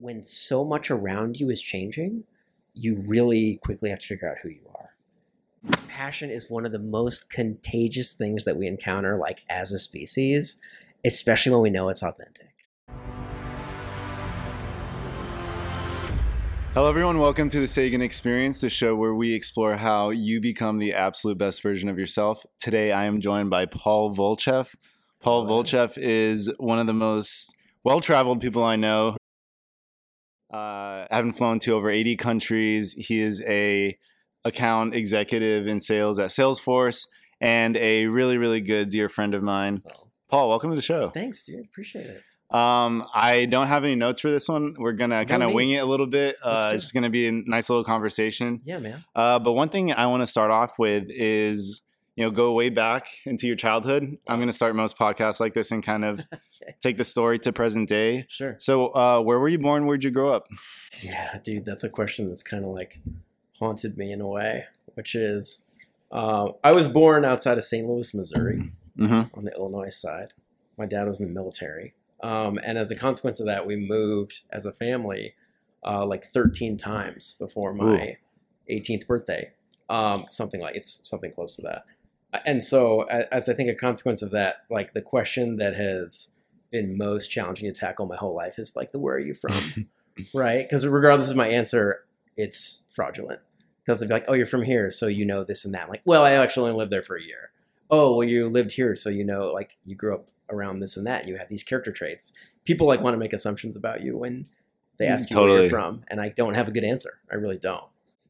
when so much around you is changing, you really quickly have to figure out who you are. Passion is one of the most contagious things that we encounter, like as a species, especially when we know it's authentic. Hello, everyone. Welcome to the Sagen Experience, the show where we explore how you become the absolute best version of yourself. Today, I am joined by Paul Volcheff. Paul Volcheff is one of the most well traveled people I know. Uh, having flown to over 80 countries, he is a account executive in sales at Salesforce and a really, really good dear friend of mine. Oh, Paul, welcome to the show. thanks, dude. Appreciate it. Um, I don't have any notes for this one. We're gonna kind of wing it a little bit. Uh, it's just gonna be a nice little conversation. Yeah, man. Uh, but one thing I want to start off with is, you know, go way back into your childhood. I'm going to start most podcasts like this and kind of Okay. take the story to present day. Sure. So, uh, where were you born? Where'd you grow up? Yeah, dude, that's a question that's kind of like haunted me in a way, which is uh, I was born outside of St. Louis, Missouri, Mm-hmm. on the Illinois side. My dad was in the military. Um, and as a consequence of that, we moved as a family uh, like 13 times before my 18th birthday. Um, something like it's something close to that. And so, as I think a consequence of that, like the question that has been most challenging to tackle my whole life is like the where are you from? right? Because regardless of my answer, it's fraudulent. Because they'd be like, oh, you're from here, so you know this and that. I'm like, well, I actually only lived there for a year. Oh, well, you lived here, so you know, like, you grew up around this and that, and you have these character traits. People like want to make assumptions about you when they ask you where you're from, and I don't have a good answer. I really don't.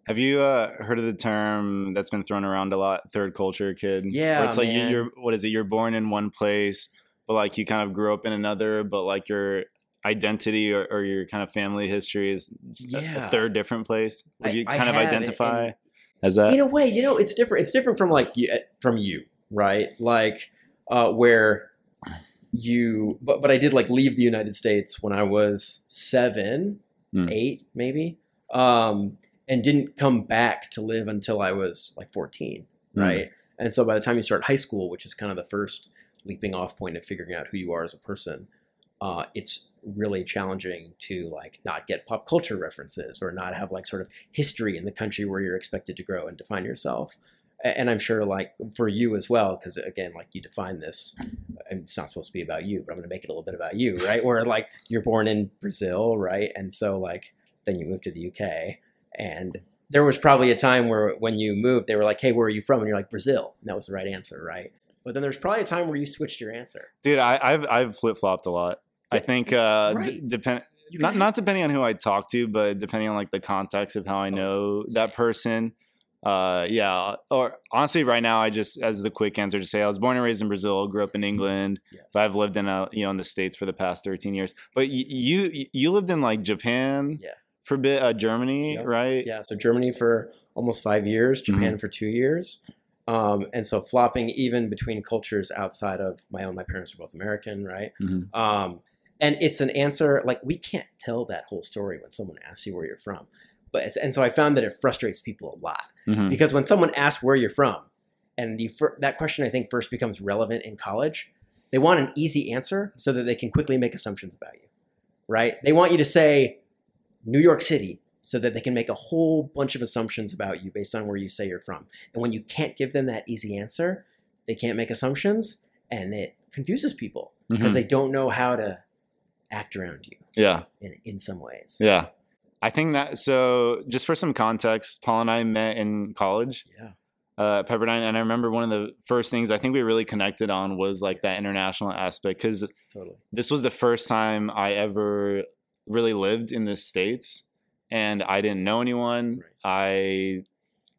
Have you uh, heard of the term that's been thrown around a lot, third culture kid? Yeah, Where it's like man. you're, what is it? You're born in one place, but like you kind of grew up in another, but like your identity or, or your kind of family history is just a- a, third different place. Would you I kind of identify and- as that? in a way, you know, it's different. It's different from like you, from you, right? Like uh, where you, but but I did like leave the United States when I was seven, Hmm. eight, maybe, um, and didn't come back to live until I was like fourteen, Hmm. right? And so by the time you start high school, which is kind of the first leaping off point of figuring out who you are as a person, uh, it's really challenging to like not get pop culture references or not have like sort of history in the country where you're expected to grow and define yourself. And I'm sure like for you as well, because again, like you define this, and it's not supposed to be about you, but I'm going to make it a little bit about you, right? Where like you're born in Brazil, right? And so like then you moved to the UK, and there was probably a time where when you moved, they were like, "Hey, where are you from?" And you're like, "Brazil," and that was the right answer, right? But then there's probably a time where you switched your answer. Dude, I, I've I've flip flopped a lot. I think uh, d- depend not not depending on who I talk to, but depending on like the context of how I Oh, know same. that person. Uh, yeah. Or honestly, right now, I just as the quick answer to say, I was born and raised in Brazil, grew up in England, Yes. but I've lived in a you know in the states for the past thirteen years. But y- you you lived in like Japan, Yeah. for a bit, uh, Germany, Yep. right? Yeah, so Germany for almost five years, Japan for two years. Um, and so flopping even between cultures outside of my own, my parents are both American, right? Mhm. Um, and it's an answer like we can't tell that whole story when someone asks you where you're from. But it's, and so I found that it frustrates people a lot Mhm. because when someone asks where you're from, and you fir- that question I think first becomes relevant in college, they want an easy answer so that they can quickly make assumptions about you, right? They want you to say New York City so that they can make a whole bunch of assumptions about you based on where you say you're from. And when you can't give them that easy answer, they can't make assumptions, and it confuses people because Mhm. they don't know how to act around you yeah. in, in some ways. Yeah. I think that so just for some context, Paul and I met in college Yeah. uh, Pepperdine, and I remember one of the first things I think we really connected on was like that international aspect because Totally. this was the first time I ever really lived in the states, and I didn't know anyone. I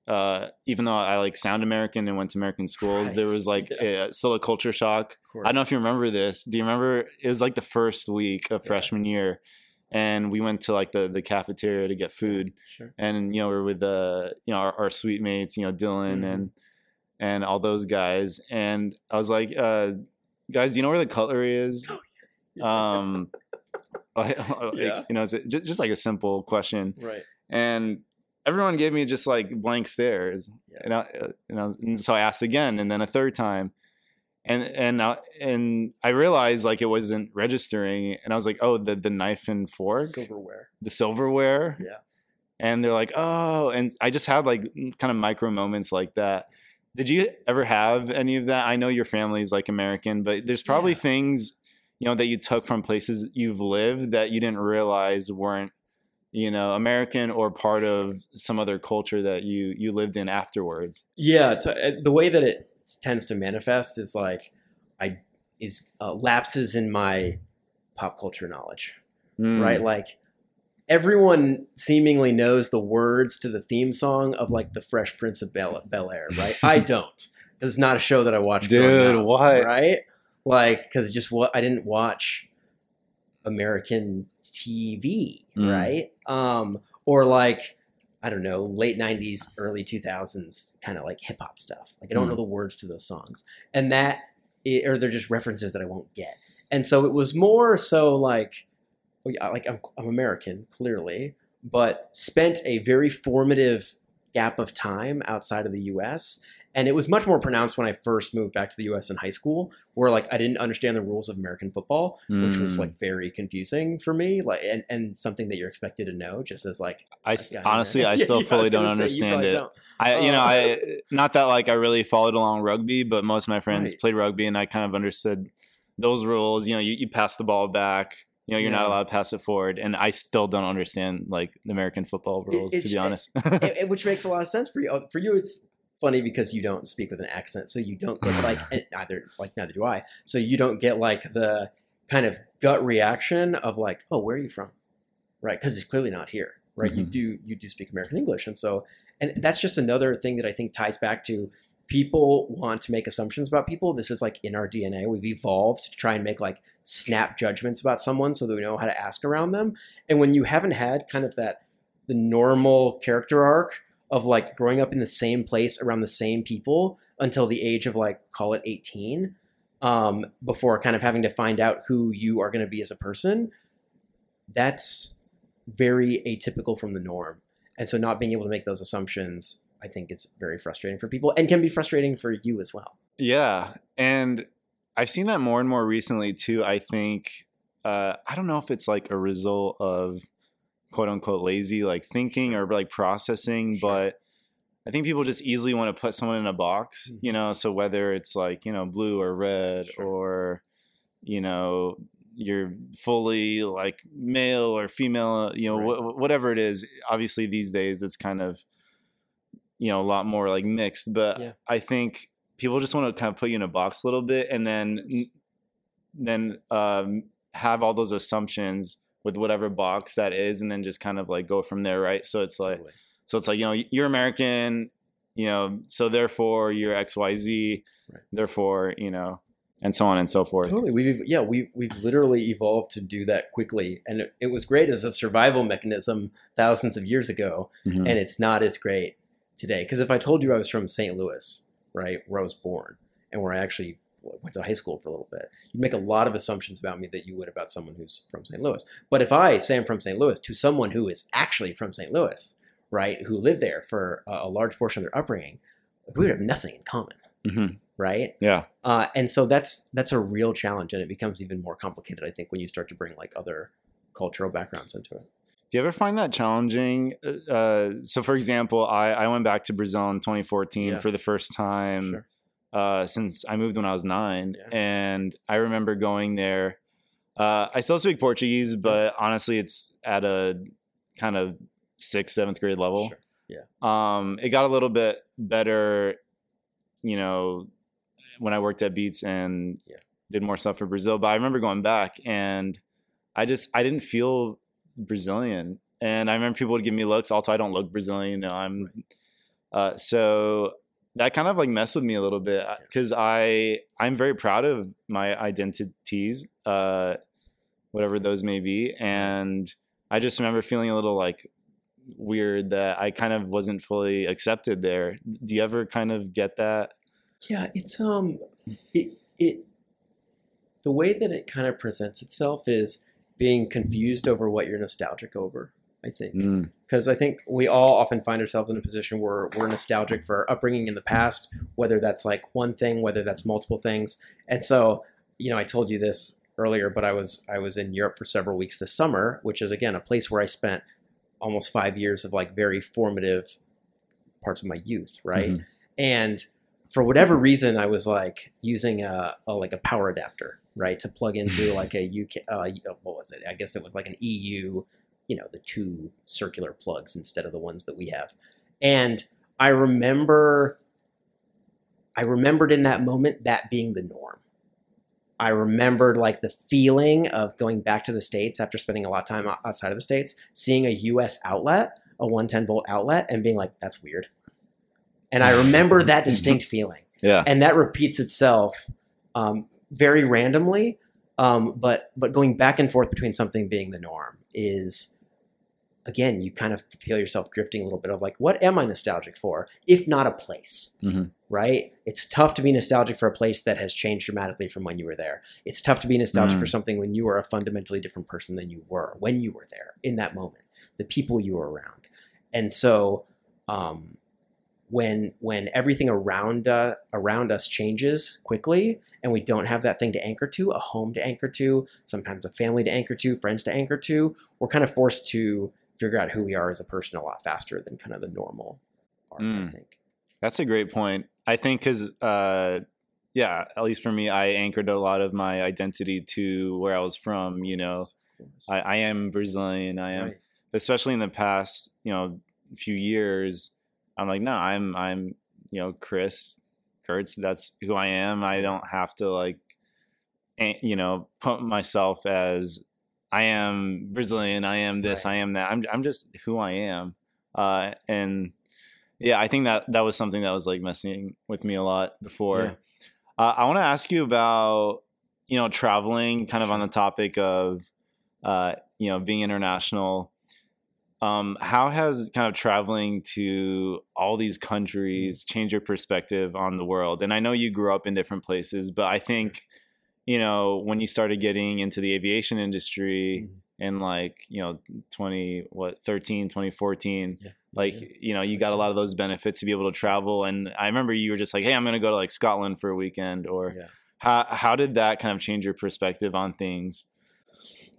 uh, even though I like sound American and went to American schools, Right. there was like Yeah. a, still a culture shock. I don't know if you remember this. Do you remember? It was like the first week of Yeah. freshman year, and we went to like the the cafeteria to get food, Sure. and you know we are with the you know our, our suite mates, you know Dylan Mhm. and and all those guys, and I was like, uh, guys, do you know where the cutlery is? Um, like, Yeah. you know, it's just, just like a simple question, Right. and everyone gave me just like blank stares, Yeah. and, I, uh, and, I was, and so I asked again, and then a third time, and and I, and I realized like it wasn't registering, and I was like, oh, the the knife and fork, Silverware. the silverware, Yeah. and they're like, oh, and I just had like kind of micro moments like that. Did you ever have any of that? I know your family's like American, but there's probably Yeah. things you know that you took from places you've lived that you didn't realize weren't you know American or part of some other culture that you you lived in afterwards. Yeah, to, uh, the way that it tends to manifest is like I is uh, lapses in my pop culture knowledge, Mm. right? Like everyone seemingly knows the words to the theme song of like the Fresh Prince of Bel Air, right? I don't. This is not a show that I watched. Dude, up, what? Right? Like, because just what I didn't watch American TV, Mm. right? Um, or like I don't know, late '90s, early 2000s, kind of like hip hop stuff. Like I don't Mm. know the words to those songs, and that, i- or they're just references that I won't get. And so it was more so like, yeah, like I'm, I'm American, clearly, but spent a very formative gap of time outside of the U.S. And it was much more pronounced when I first moved back to the U.S. in high school, where like I didn't understand the rules of American football, which was Mm. like very confusing for me, like and, and something that you're expected to know, just as like I a s- guy in honestly. I still yeah, fully was don't understand it. don't. I, you know, I not that like I really followed along rugby, but most of my friends Right. played rugby, and I kind of understood those rules. You know, you, you pass the ball back. You know, you're not allowed to pass it forward, and I still don't understand like the American football It- rules. to be honest, and- and which makes a lot of sense for you. Uh, For you, it's funny because you don't speak with an accent, so you don't get like and neither like neither do I. So you don't get like the kind of gut reaction of like, oh, where are you from, right? Because it's clearly not here, right? You Mhm. do you do speak American English, and so and that's just another thing that I think ties back to people want to make assumptions about people. This is like in our DNA. We've evolved to try and make like snap judgments about someone so that we know how to ask around them. And when you haven't had kind of that the normal character arc of like growing up in the same place around the same people until the age of like call it 18 um, before kind of having to find out who you are going to be as a person that's very atypical from the norm and so not being able to make those assumptions i think is very frustrating for people and can be frustrating for you as well yeah, and I've seen that more and more recently too. I think uh, I don't know if it's like a result of quote unquote lazy like thinking or like processing, but I think people just easily want to put someone in a box, Mhm. you know. So whether it's like you know blue or red Sure. or you know you're fully like male or female, you know Right. wh- whatever it is. Obviously these days it's kind of you know a lot more like mixed, but Yeah. I think people just want to kind of put you in a box a little bit and then then um, have all those assumptions with whatever box that is and then just kind of like go from there right so it's like Totally. so it's like you know you're american you know so therefore you're xyz Right. therefore you know and so on and so forth Totally. We've yeah, we we've literally evolved to do that quickly. And it, it was great as a survival mechanism thousands of years ago. Mhm. And it's not as great today. Because if I told you I was from St. Louis, right, where I was born, and where I actually went to high school for a little bit, you'd make a lot of assumptions about me that you would about someone who's from St. Louis. But if I say I'm from St. Louis to someone who is actually from St. Louis, right, who lived there for a, large portion of their upbringing, we would have nothing in common, Mhm. right? yeah Uh, and so that's that's a real challenge, and it becomes even more complicated, I think, when you start to bring like other cultural backgrounds into it. do you ever find that challenging Uh, uh, so for example I, I went back to brazil in 2014 Yeah. for the first time Sure. Uh, since I moved when I was nine, Yeah. and I remember going there. Uh, I still speak Portuguese, but honestly, it's at a kind of sixth, seventh grade level. Sure. Um, it got a little bit better, you know, when I worked at Beats and Yeah. did more stuff for Brazil. But I remember going back, and I just I didn't feel Brazilian, and I remember people would give me looks. Also, I don't look Brazilian. You know, I'm uh, so that kind of like messed with me a little bit because I I'm very proud of my identities, uh, whatever those may be, and I just remember feeling a little like weird that I kind of wasn't fully accepted there. Do you ever kind of get that? Yeah, it's um, it it the way that it kind of presents itself is being confused over what you're nostalgic over, I think Mm. because I think we all often find ourselves in a position where we're nostalgic for our upbringing in the past, whether that's like one thing, whether that's multiple things. And so, you know, I told you this earlier, but I was I was in Europe for several weeks this summer, which is again a place where I spent almost five years of like very formative parts of my youth, right? Mhm. And for whatever reason, I was like using a, a like a power adapter, right, to plug into like a UK. Uh, what was it? I guess it was like an EU you know the two circular plugs instead of the ones that we have and i remember i remembered in that moment that being the norm i remembered like the feeling of going back to the states after spending a lot of time outside of the states seeing a us outlet a 110 volt outlet and being like that's weird and i remember that distinct feeling Yeah. and that repeats itself um, very randomly. Um, but but going back and forth between something being the norm is again you kind of feel yourself drifting a little bit of like what am I nostalgic for if not a place Mhm. right it's tough to be nostalgic for a place that has changed dramatically from when you were there it's tough to be nostalgic for Mm. something when you are a fundamentally different person than you were when you were there in that moment the people you were around and so um, when when everything around uh, around us changes quickly and we don't have that thing to anchor to a home to anchor to sometimes a family to anchor to friends to anchor to we're kind of forced to figure out who we are as a person a lot faster than kind of the normal arc, i Mm. think That's a great point. I think because, uh, yeah, at least for me, I anchored a lot of my identity to where I was from. You know, I, I am Brazilian. I am, Right. especially in the past, you know, few years. I'm like, no, I'm, I'm, you know, Chris Gertz. That's who I am. I don't have to like, you know, put myself as I am Brazilian. I am this. Right. I am that. I'm, I'm just who I am. Uh, and yeah, I think that that was something that was like messing with me a lot before. Yeah. Uh, I want to ask you about you know traveling, kind of on the topic of uh, you know being international. Um, how has kind of traveling to all these countries changed your perspective on the world? And I know you grew up in different places, but I think you know when you started getting into the aviation industry Mhm. in like you know 20 what 13 2014 Yeah. like Yeah. you know you got a lot of those benefits to be able to travel and i remember you were just like hey i'm going to go to like scotland for a weekend or yeah how, how did that kind of change your perspective on things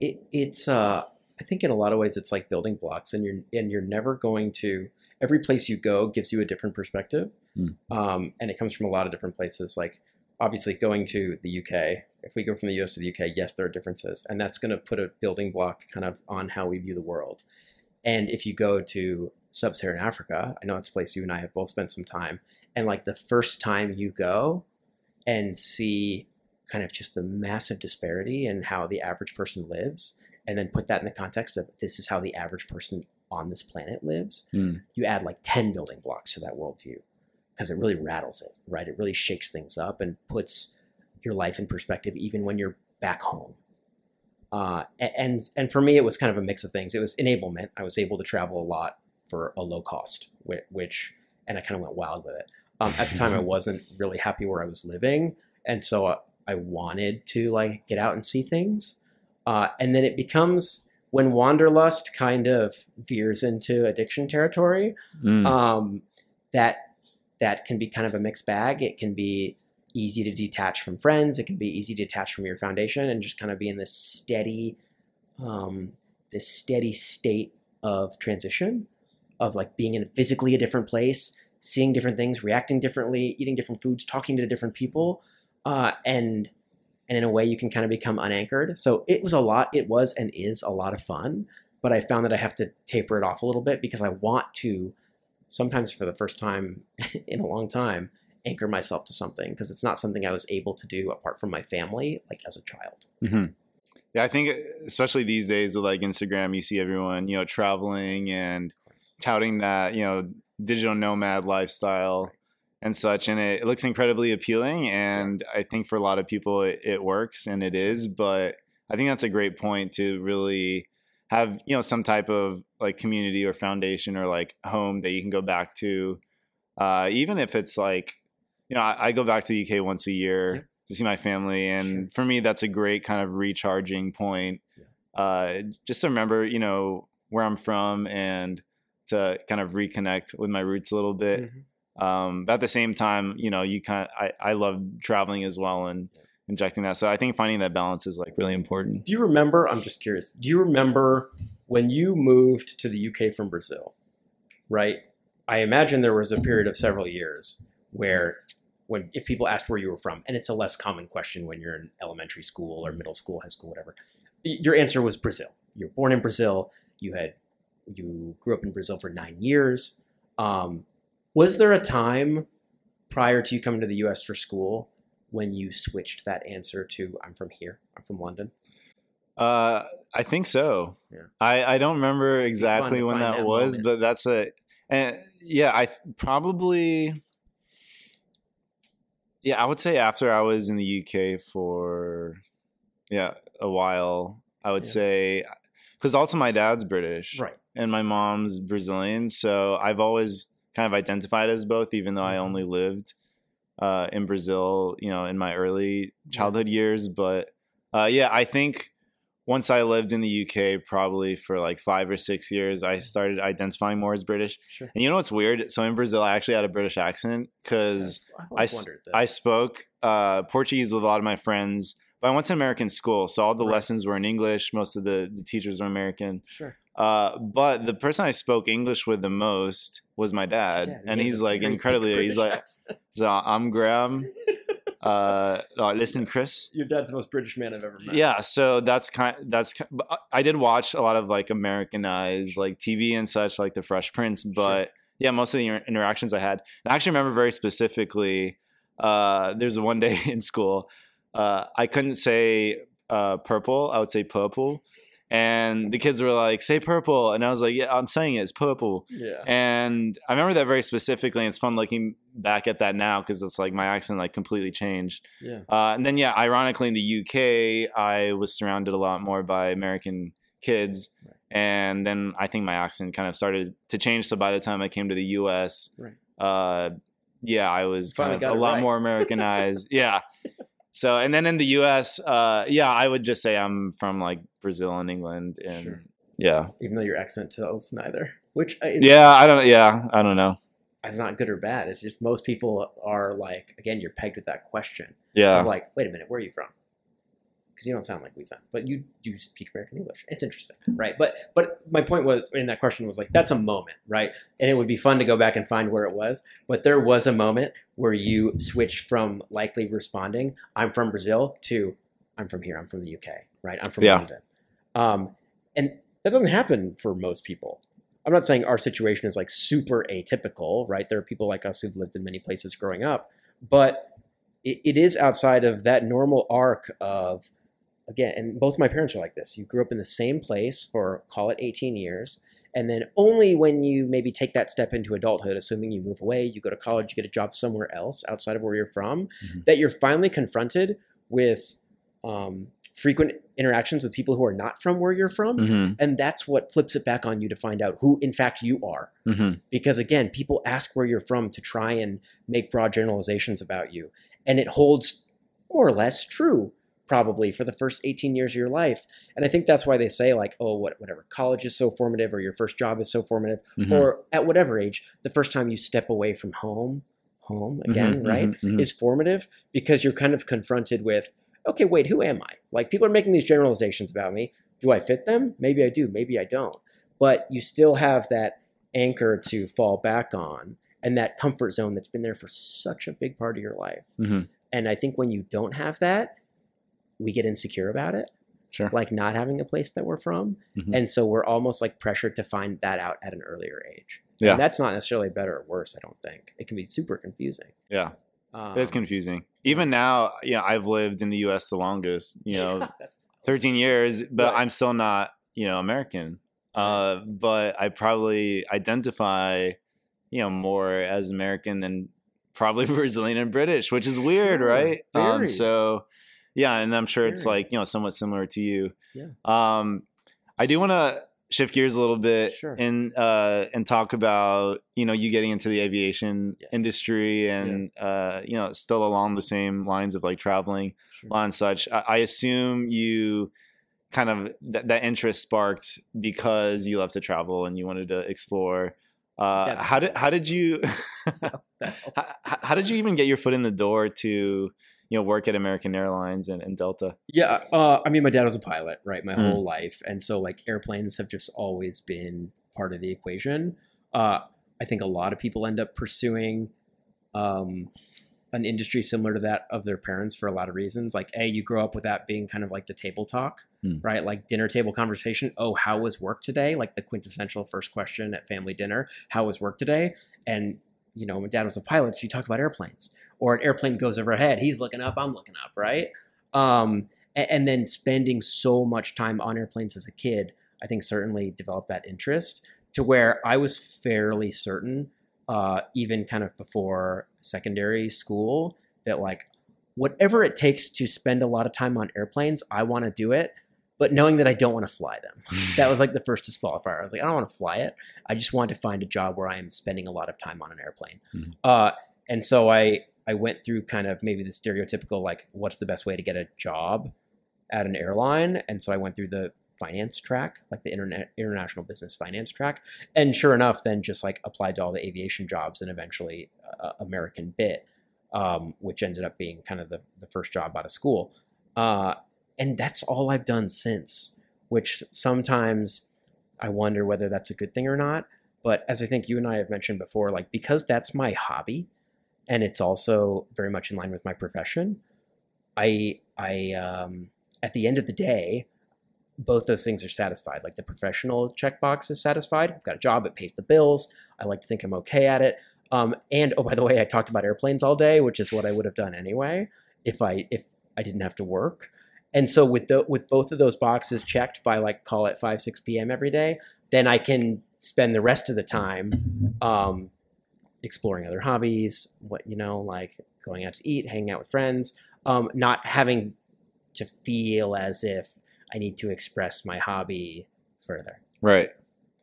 it, it's uh i think in a lot of ways it's like building blocks and you're and you're never going to every place you go gives you a different perspective Hmm. um, and it comes from a lot of different places like obviously going to the uk if we go from the us to the uk yes there are differences and that's going to put a building block kind of on how we view the world and if you go to sub-saharan africa i know it's a place you and i have both spent some time and like the first time you go and see kind of just the massive disparity in how the average person lives and then put that in the context of this is how the average person on this planet lives Hmm. you add like 10 building blocks to that worldview because it really rattles it right? It really shakes things up and puts your life in perspective even when you're back home. Uh, and and for me it was kind of a mix of things. It was enablement. I was able to travel a lot for a low cost whi- which and i kind of went wild with it. Um, at the time i wasn't really happy where i was living and so uh, i wanted to like get out and see things. Uh, and then it becomes when wanderlust kind of veers into addiction territory Mm. um, that that can be kind of a mixed bag. It can be easy to detach from friends. It can be easy to detach from your foundation and just kind of be in this steady, um, this steady state of transition, of like being in physically a different place, seeing different things, reacting differently, eating different foods, talking to different people, uh, and and in a way you can kind of become unanchored. So it was a lot. It was and is a lot of fun, but I found that I have to taper it off a little bit because I want to sometimes for the first time in a long time anchor myself to something because it's not something I was able to do apart from my family like as a child. hmm Yeah, I think especially these days with like Instagram, you see everyone you know traveling and touting that you know digital nomad lifestyle and such, and it, it looks incredibly appealing. And I think for a lot of people, it, it works and it is. But I think that's a great point to really have you know some type of like community or foundation or like home that you can go back to, uh, even if it's like you know I, I go back to the UK once a year Yeah. to see my family, and Sure. for me that's a great kind of recharging point. Uh, just to remember, you know, where I'm from and to kind of reconnect with my roots a little bit. Mhm. Um, but at the same time, you know, you kind I, I love traveling as well and injecting that. So I think finding that balance is like really important. Do you remember? I'm just curious. Do you remember when you moved to the UK from Brazil? Right. I imagine there was a period of several years where, when if people asked where you were from, and it's a less common question when you're in elementary school or middle school, high school, whatever. Your answer was Brazil. You're born in Brazil. You had you grew up in Brazil for nine years. Um, was there a time prior to you coming to the U.S. for school when you switched that answer to "I'm from here. I'm from London"? Uh, I think so. Yeah. I, I don't remember exactly when that, that was, moment. but that's a, and yeah, I th- probably, yeah, I would say after I was in the UK for, yeah, a while, I would Yeah. say, because also my dad's British Right. and my mom's Brazilian, so I've always kind of identified as both, even though I Mhm. only lived uh, in Brazil, you know, in my early childhood years. But uh, yeah, I think once I lived in the UK, probably for like five or six years, I started identifying more as British. Sure. And you know what's weird? So in Brazil, I actually had a British accent because I've I, always s- wondered this. I spoke uh, Portuguese with a lot of my friends. But I went to American school, so all the Right. lessons were in English. Most of the, the teachers were American. sure. Uh, but the person I spoke English with the most was my dad, Yeah, and he's like incredibly. He's like, so I'm Graham. Uh, oh, listen, Chris. Your dad's the most British man I've ever met. Yeah, so that's kind. That's ki- but I- did watch a lot of like Americanized like TV and such, like The Fresh Prince. But yeah, most of the interactions I had, and I actually remember very specifically. Uh, there's one day in school, uh, I couldn't say uh, purple. I would say purple, and the kids were like, "Say purple," and I was like, "Yeah, I'm saying it. It's purple." Yeah. And I remember that very specifically. And it's fun looking back at that now because it's like my accent like completely changed. Yeah. Uh, and then, yeah, ironically, in the UK, I was surrounded a lot more by American kids. Right. And then I think my accent kind of started to change. So by the time I came to the US, Right. uh, yeah, I was kind of a lot right. more Americanized. yeah. So, and then in the US, uh, yeah, I would just say I'm from like Brazil and England. And Sure. yeah. Even though your accent tells neither, which is, Yeah, I don't, yeah, I don't know. It's not good or bad. It's just most people are like, again, you're pegged with that question. Yeah. Of like, wait a minute, where are you from? Because you don't sound like we sound, but you do speak American English. It's interesting, right? But but my point was in that question was like that's a moment, right? And it would be fun to go back and find where it was. But there was a moment where you switched from likely responding, "I'm from Brazil," to "I'm from here. I'm from the UK." Right? I'm from Yeah. London. Um, and that doesn't happen for most people. I'm not saying our situation is like super atypical, right? There are people like us who've lived in many places growing up, but it, it is outside of that normal arc of again and both my parents are like this you grew up in the same place for call it 18 years and then only when you maybe take that step into adulthood assuming you move away you go to college you get a job somewhere else outside of where you're from Mhm. that you're finally confronted with um, frequent interactions with people who are not from where you're from Mm-hmm. and that's what flips it back on you to find out who in fact you are Mm-hmm. because again people ask where you're from to try and make broad generalizations about you and it holds more or less true probably for the first 18 years of your life and i think that's why they say like oh what, whatever college is so formative or your first job is so formative Mm-hmm. or at whatever age the first time you step away from home home again Mhm, right mhm, mhm. is formative because you're kind of confronted with okay wait who am i like people are making these generalizations about me do i fit them maybe i do maybe i don't but you still have that anchor to fall back on and that comfort zone that's been there for such a big part of your life Mhm. and i think when you don't have that we get insecure about it Sure. like not having a place that we're from Mhm. and so we're almost like pressured to find that out at an earlier age Yeah. and that's not necessarily better or worse i don't think it can be super confusing Yeah. um, It's confusing. Even now, yeah, I've lived in the U.S. the longest. You know, 13 years, but Right. I'm still not, you know, American. Uh, but I probably identify, you know, more as American than probably Brazilian and British, which is weird, Sure. right? Um, so, yeah, and I'm sure it's like you know somewhat similar to you. Yeah. Um, I do want to shift gears a little bit Sure. and uh and talk about you know you getting into the aviation Yeah. industry and uh you know still along the same lines of like traveling Sure. and such. I, I assume you kind of th- that interest sparked because you love to travel and you wanted to explore. Uh, how did how did you So how, how did you even get your foot in the door to you know work at American Airlines and, and Delta? Yeah, uh, I mean, my dad was a pilot, right, my Mm. whole life, and so like airplanes have just always been part of the equation. Uh, I think a lot of people end up pursuing um, an industry similar to that of their parents for a lot of reasons. Like, a, you grow up with that being kind of like the table talk, Mm. right? Like dinner table conversation. Oh, how was work today? Like the quintessential first question at family dinner. How was work today? And you know, my dad was a pilot, so you talk about airplanes. Or an airplane goes overhead. He's looking up. I'm looking up, right? Um, a- and then spending so much time on airplanes as a kid, I think certainly developed that interest to where I was fairly certain, uh, even kind of before secondary school, that like whatever it takes to spend a lot of time on airplanes, I want to do it. But knowing that I don't want to fly them, that was like the first disqualifier. I was like, I don't want to fly it. I just want to find a job where I am spending a lot of time on an airplane. Mhm. Uh, and so I I went through kind of maybe the stereotypical like, what's the best way to get a job at an airline? And so I went through the finance track, like the internet international business finance track, and sure enough, then just like applied to all the aviation jobs and eventually uh, American Bit, um, which ended up being kind of the the first job out of school. Uh, and that's all I've done since. Which sometimes I wonder whether that's a good thing or not. But as I think you and I have mentioned before, like because that's my hobby, and it's also very much in line with my profession, I I um, at the end of the day, both those things are satisfied. Like the professional checkbox is satisfied. I've got a job, it pays the bills. I like to think I'm okay at it. Um, and oh, by the way, I talked about airplanes all day, which is what I would have done anyway if I if I didn't have to work. And so with the with both of those boxes checked by like call it five six p.m. every day, then I can spend the rest of the time um, exploring other hobbies. What you know, like going out to eat, hanging out with friends, um, not having to feel as if I need to express my hobby further, Right.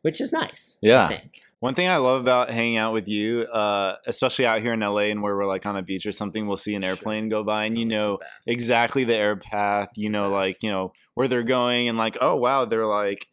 which is nice. Yeah. I think. One thing I love about hanging out with you, uh, especially out here in LA and where we're like on a beach or something, we'll see an airplane go by and you It's the know exactly the air path, you know, like, you know, where they're going and like, oh wow, they're like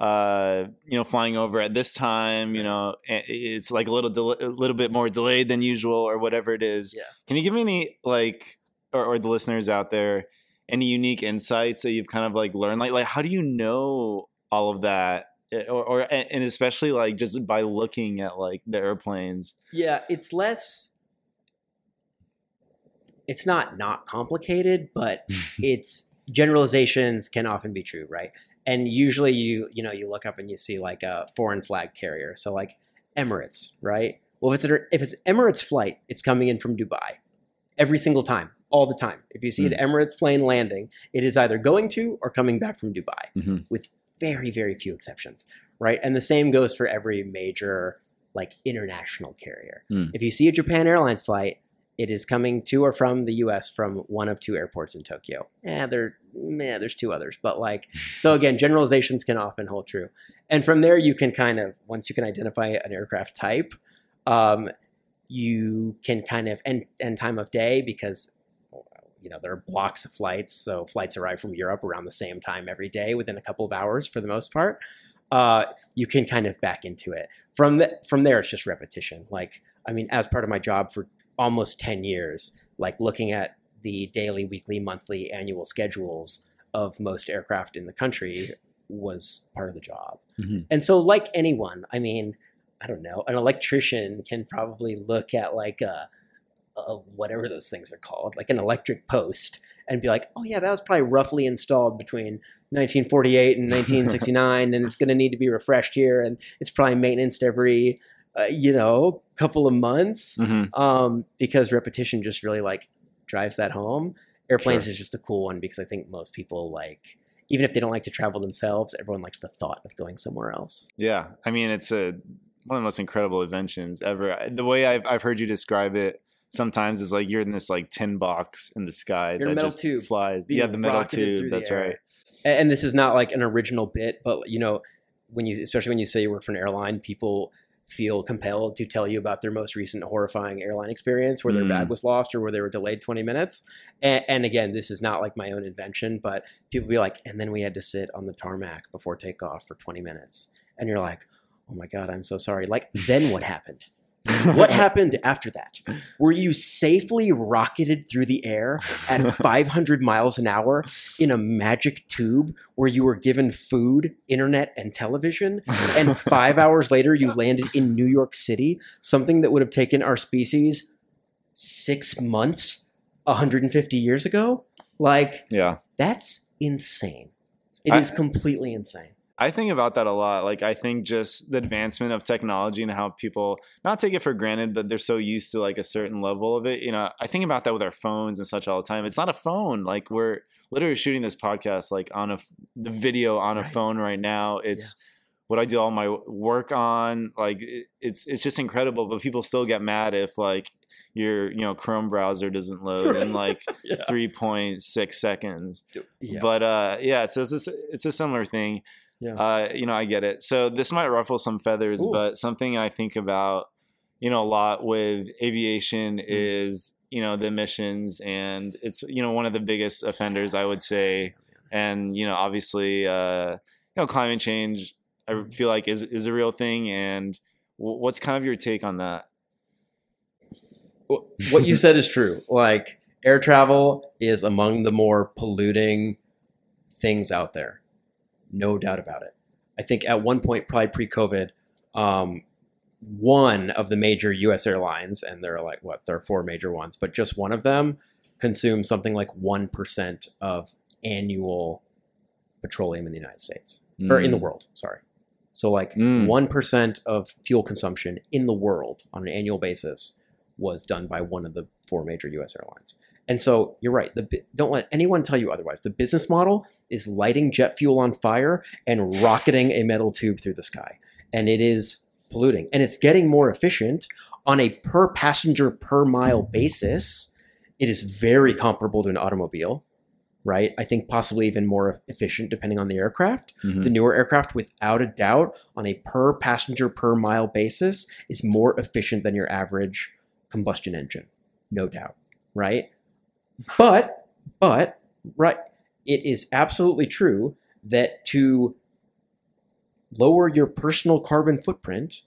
uh, you know, flying over at this time, you know, it's like a little del- a little bit more delayed than usual or whatever it is. Yeah. Can you give me any like or, or the listeners out there any unique insights that you've kind of like learned like like how do you know all of that Eh, or, or and especially like just by looking at like the airplanes Yeah, it's less. It's not not complicated, but it's generalizations can often be true, right? And usually, you you know you look up and you see like a foreign flag carrier, so like Emirates, right? Well, if it's an, if it's Emirates flight, it's coming in from Dubai every single time, all the time. If you see an Emirates plane landing, it is either going to or coming back from Dubai Mhm. with very very few exceptions right and the same goes for every major like international carrier Hmm. if you see a japan airlines flight it is coming to or from the us from one of two airports in tokyo. Yeah there man there's two others but like so again generalizations can often hold true. And from there you can kind of once you can identify an aircraft type um, you can kind of and and time of day because you know there are blocks of flights so flights arrive from europe around the same time every day within a couple of hours for the most part. Uh, you can kind of back into it. From the, from there it's just repetition. Like i mean as part of my job for almost 10 years like looking at the daily weekly monthly annual schedules of most aircraft in the country was part of the job Mhm. and so like anyone i mean i don't know an electrician can probably look at like a, a whatever those things are called like an electric post and be like oh yeah that was probably roughly installed between 1948 and 1969 and it's going to need to be refreshed here and it's probably maintenance every uh, you know a couple of months Mhm. um, because repetition just really like drives that home. Airplanes Sure. is just a cool one because I think most people like, even if they don't like to travel themselves, everyone likes the thought of going somewhere else. Yeah, I mean it's a one of the most incredible inventions ever. The way I've I've heard you describe it sometimes is like you're in this like tin box in the sky You're that metal just tube flies. Yeah, the metal tube. That's right. And this is not like an original bit, but you know, when you, especially when you say you work for an airline, people feel compelled to tell you about their most recent horrifying airline experience where their Mm. bag was lost or where they were delayed 20 minutes. And, and again, this is not like my own invention, but people be like, and then we had to sit on the tarmac before takeoff for 20 minutes. And you're like, oh my God, I'm so sorry. Like, then what happened? What happened after that? Were you safely rocketed through the air at 500 miles an hour in a magic tube where you were given food, internet, and television? And five hours later, you landed in New York City, something that would have taken our species six months 150 years ago? Like, Yeah. that's insane. It is I- completely insane. I think about that a lot. Like, I think just the advancement of technology and how people not take it for granted, but they're so used to like a certain level of it. You know, I think about that with our phones and such all the time. It's not a phone. Like, we're literally shooting this podcast like on a the video on a Right. phone right now. It's what I do all my work on. Like, it, it's it's just incredible. But people still get mad if like your you know Chrome browser doesn't load in like Yeah. three point six seconds. Yeah. But uh, yeah, so it's this, it's a similar thing. Yeah. Uh, you know, I get it. So this might ruffle some feathers, Ooh. but something I think about, you know, a lot with aviation Mm. is, you know, the emissions, and it's you know one of the biggest offenders I would say, and you know, obviously, uh, you know, climate change. I feel like is is a real thing, and w- what's kind of your take on that? what you said is true. Like air travel is among the more polluting things out there, no doubt about it. I think at one point, probably pre-COVID, um, one of the major U.S. airlines, and there are like what there are four major ones, but just one of them consumes something like one percent of annual petroleum in the United States or in the Mm. world. Sorry. So like Mm. one of fuel consumption in the world on an annual basis was done by one of the four major U.S. airlines. And so you're right. The, don't let anyone tell you otherwise. The business model is lighting jet fuel on fire and rocketing a metal tube through the sky, and it is polluting. And it's getting more efficient on a per passenger per mile basis. It is very comparable to an automobile, right? I think possibly even more efficient depending on the aircraft. Mhm. The newer aircraft, without a doubt, on a per passenger per mile basis, is more efficient than your average combustion engine, no doubt, right? But, but, right, it is absolutely true that to lower your personal carbon footprint,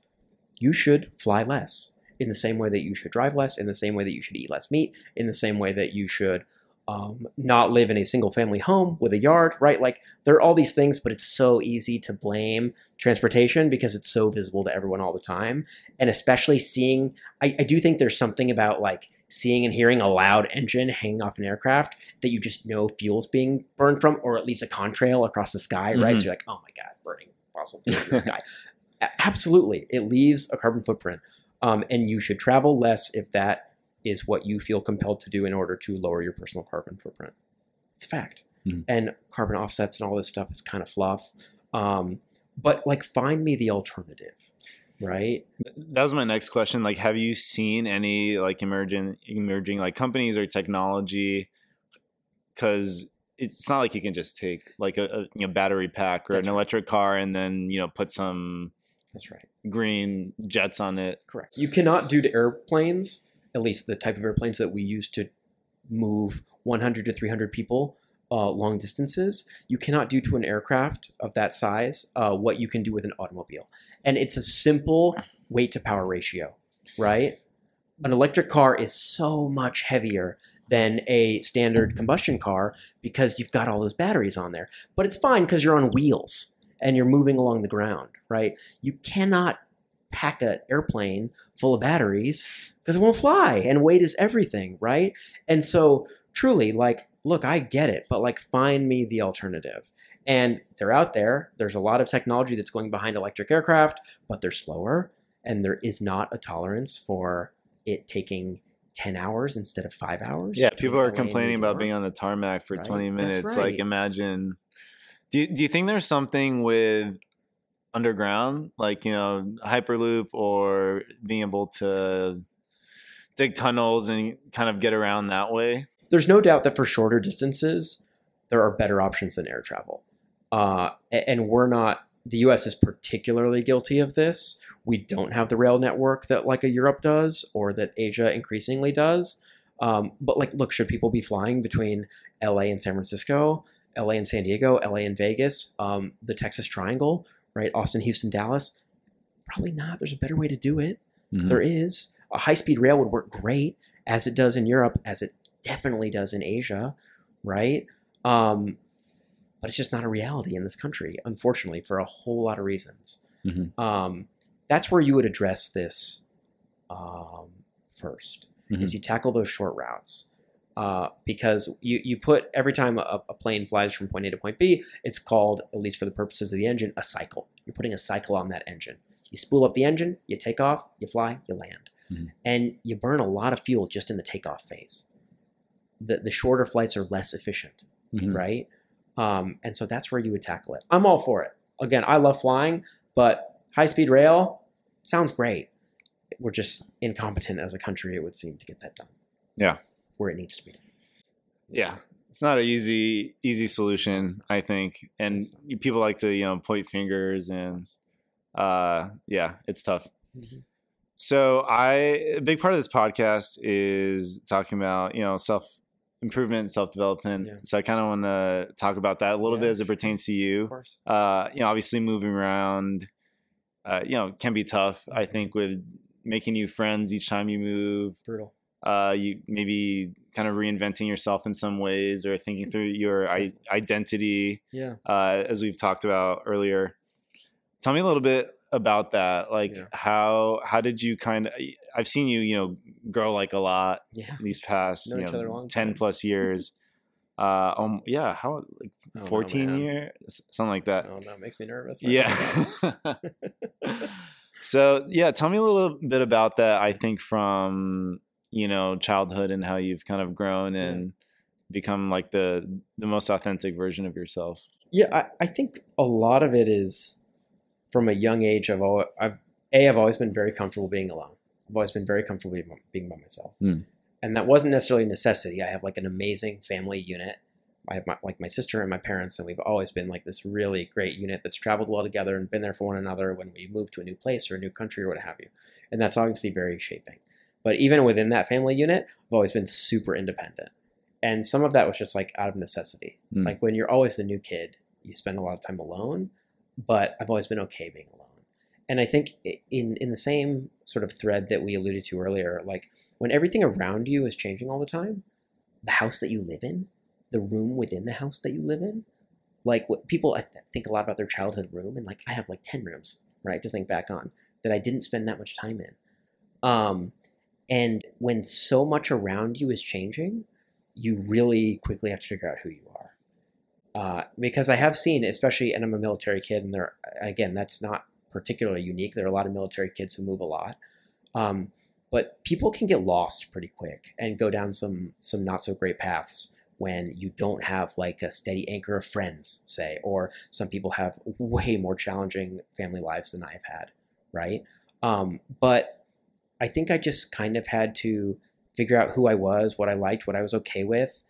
you should fly less. In the same way that you should drive less, in the same way that you should eat less meat, in the same way that you should um, not live in a single family home with a yard, right? Like there are all these things, but it's so easy to blame transportation because it's so visible to everyone all the time. And especially seeing, I, I do think there's something about like seeing and hearing a loud engine hanging off an aircraft that you just know fuel's being burned from, or at least a contrail across the sky, right? Mhm. So you're like, oh my God, burning fossil fuels in the sky. Absolutely. It leaves a carbon footprint. Um, and you should travel less if that is what you feel compelled to do in order to lower your personal carbon footprint. It's a fact. Mhm. And carbon offsets and all this stuff is kind of fluff. Um, but like, find me the alternative, right? That was my next question. Like, have you seen any like emerging, emerging like companies or technology? Because it's not like you can just take like a, a you know, battery pack or That's an right. electric car and then you know put some That's right. green jets on it. Correct. You cannot do to airplanes, at least the type of airplanes that we use to move 100 to 300 people uh, long distances. You cannot do to an aircraft of that size uh, what you can do with an automobile. And it's a simple weight to power ratio, right? An electric car is so much heavier than a standard combustion car because you've got all those batteries on there. But it's fine because you're on wheels and you're moving along the ground, right? You cannot pack an airplane full of batteries because it won't fly and weight is everything, right? And so truly, like, look, I get it, but like, find me the alternative. And they're out there. There's a lot of technology that's going behind electric aircraft, but they're slower, and there is not a tolerance for it taking 10 hours instead of five hours. Yeah, people are away in New complaining about being on the tarmac for Right, 20 minutes. right. Like, imagine. Do you, do you think there's something with underground, like you know, Hyperloop, or being able to dig tunnels and kind of get around that way? There's no doubt that for shorter distances, there are better options than air travel. Uh, and we're not the U.S. is particularly guilty of this. We don't have the rail network that like a Europe does, or that Asia increasingly does. Um, but like, look, should people be flying between L.A. and San Francisco, L.A. and San Diego, L.A. and Vegas, um, the Texas Triangle, right? Austin, Houston, Dallas? Probably not. There's a better way to do it. Mhm. There is. A high speed rail would work great, as it does in Europe, as it definitely does in Asia, right? Um, but it's just not a reality in this country, unfortunately, for a whole lot of reasons. Mhm. Um, that's where you would address this um, 1st Mhm. is you tackle those short routes. Uh, because you, you put every time a, a plane flies from point A to point B, it's called, at least for the purposes of the engine, a cycle. You're putting a cycle on that engine. You spool up the engine, you take off, you fly, you land. Mhm. And you burn a lot of fuel just in the takeoff phase. The, the shorter flights are less efficient, Mhm. right? Um, and so that's where you would tackle it. I'm all for it. Again, I love flying, but high speed rail sounds great. We're just incompetent as a country, it would seem, to get that done. Yeah. Where it needs to be. Yeah, it's not an easy easy solution, I think, and people like to you know point fingers and uh, yeah, it's tough. Mhm. So I a big part of this podcast is talking about you know self improvement, self development. Yeah. So I kind of want to talk about that a little Yeah, bit as it sure. pertains to Of you. course. Uh, you know, obviously moving around, uh, you know, can be tough. I think with making new friends each time you move, Brutal. uh, you maybe kind of reinventing yourself in some ways or thinking through your I- identity Yeah. uh, as we've talked about earlier tell me a little bit about that like Yeah. how how did you kind of i've seen you you know grow like a lot Yeah. these past Known you each other a know, 10 plus years uh um yeah how like Oh, 14 man. years something like that Oh, no, makes me nervous. yeah so yeah tell me a little bit about that i think from you know childhood and how you've kind of grown Yeah. and become like the the most authentic version of yourself Yeah, I, I think a lot of it is from a young age. I've always, I've a, I've always been very comfortable being alone. I've always been very comfortable being, by myself, Hmm. and that wasn't necessarily a necessity. I have like an amazing family unit. I have my, like my sister and my parents, and we've always been like this really great unit that's traveled well together and been there for one another when we move to a new place or a new country or what have you. And that's obviously very shaping. But even within that family unit, I've always been super independent. And some of that was just like out of necessity. Hmm. Like when you're always the new kid, you spend a lot of time alone, but I've always been okay being alone. And I think in in the same sort of thread that we alluded to earlier, like when everything around you is changing all the time, the house that you live in, the room within the house that you live in, like what people I th- think a lot about their childhood room, and like I have like ten rooms, right, to think back on that I didn't spend that much time in. Um, and when so much around you is changing, you really quickly have to figure out who you are. Uh, because I have seen, especially, and I'm a military kid, and there, again, that's not particularly unique. There are a lot of military kids who move a lot, um, but people can get lost pretty quick and go down some some not so great paths when you don't have like a steady anchor of friends, say, or some people have way more challenging family lives than I've had, right? Um, but I think I just kind of had to figure out who I was, what I liked, what I was okay with.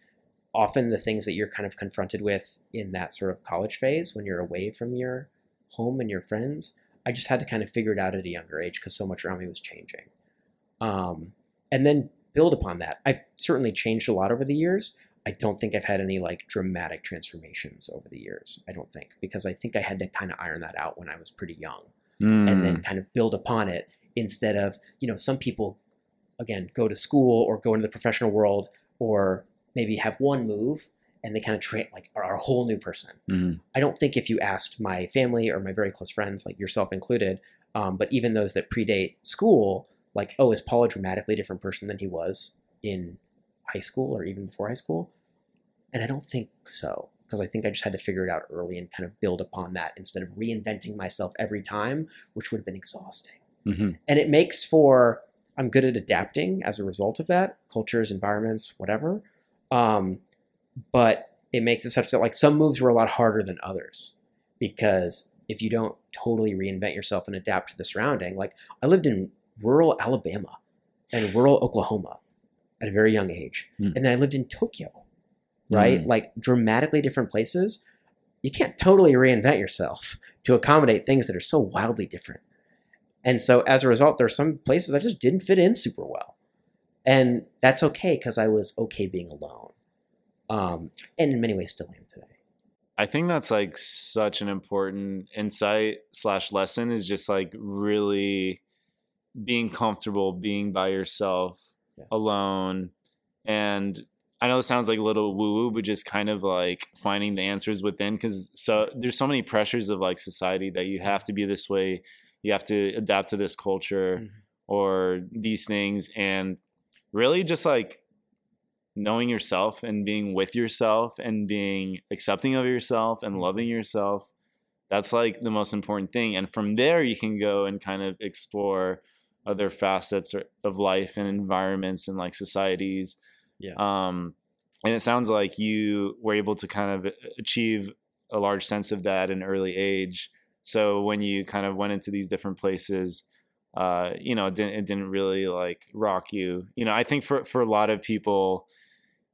Often the things that you're kind of confronted with in that sort of college phase when you're away from your home and your friends, I just had to kind of figure it out at a younger age because so much around me was changing. Um, and then build upon that. I've certainly changed a lot over the years. I don't think I've had any like dramatic transformations over the years. I don't think because I think I had to kind of iron that out when I was pretty young and Mm. then kind of build upon it instead of you know some people again go to school or go into the professional world or maybe have one move and they kind of train like are a whole new person Mhm. i don't think if you asked my family or my very close friends like yourself included um, but even those that predate school like oh is paul a dramatically different person than he was in high school or even before high school and i don't think so because i think i just had to figure it out early and kind of build upon that instead of reinventing myself every time which would have been exhausting Mhm. and it makes for i'm good at adapting as a result of that cultures environments whatever um, but it makes it such that like some moves were a lot harder than others because if you don't totally reinvent yourself and adapt to the surrounding like i lived in rural alabama and rural oklahoma at a very young age Hmm. and then i lived in tokyo right Mm. like dramatically different places you can't totally reinvent yourself to accommodate things that are so wildly different. And so as a result, there are some places I just didn't fit in super well. And that's okay because I was okay being alone. Um, and in many ways still am today. I think that's like such an important insight slash lesson is just like really being comfortable being by yourself Yeah. alone. And I know it sounds like a little woo woo, but just kind of like finding the answers within because so there's so many pressures of like society that you have to be this way, you have to adapt to this culture Mhm. or these things. And really just like knowing yourself and being with yourself and being accepting of yourself and loving yourself that's like the most important thing and from there you can go and kind of explore other facets of life and environments and like societies Yeah. um and it sounds like you were able to kind of achieve a large sense of that in early age so when you kind of went into these different places uh, you know, it didn't, it didn't really like rock you. You know, I think for, for a lot of people,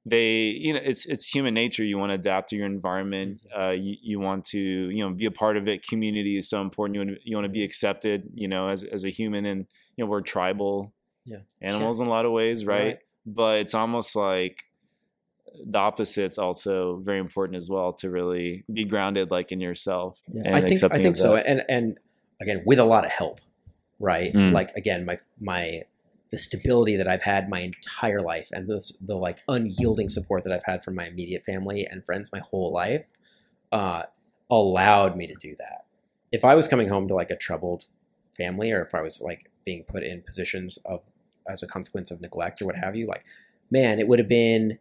they, you know, it's, it's human nature. You want to adapt to your environment. Uh, you, you want to, you know, be a part of it. Community is so important. You want to, you want to be accepted, you know, as, as a human and, you know, we're tribal Yeah. animals in a lot of ways. Right? Right. But it's almost like the opposite's also very important as well to really be grounded like in yourself. and I think I think so, and and again with a lot of help, right? Mm. Like again, my my the stability that I've had my entire life, and this the like unyielding support that I've had from my immediate family and friends my whole life, uh, allowed me to do that. If I was coming home to like a troubled family, or if I was like being put in positions of as a consequence of neglect or what have you, like man, it would have been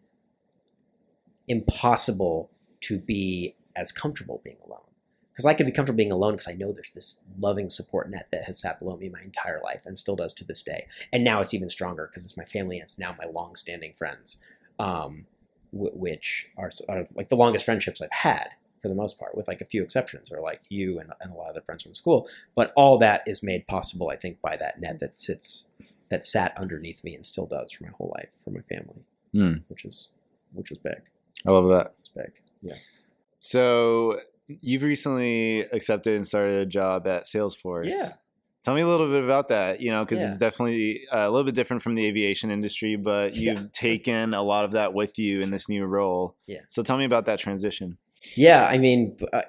impossible to be as comfortable being alone because I could be comfortable being alone because I know there's this loving support net that has sat below me my entire life and still does to this day. And now it's even stronger because it's my family and it's now my long-standing friends, um, w- which are, are like the longest friendships I've had for the most part, with like a few exceptions, or like you and, and a lot of the friends from school. But all that is made possible, I think, by that net that sits that sat underneath me and still does for my whole life for my family, Hmm. which is which was big. I love that. It's big. Yeah. So you've recently accepted and started a job at Salesforce. Yeah. Tell me a little bit about that, you know, because Yeah. it's definitely uh, a little bit different from the aviation industry, but you've taken a lot of that with you in this new role. Yeah. So tell me about that transition. Yeah, I mean, uh,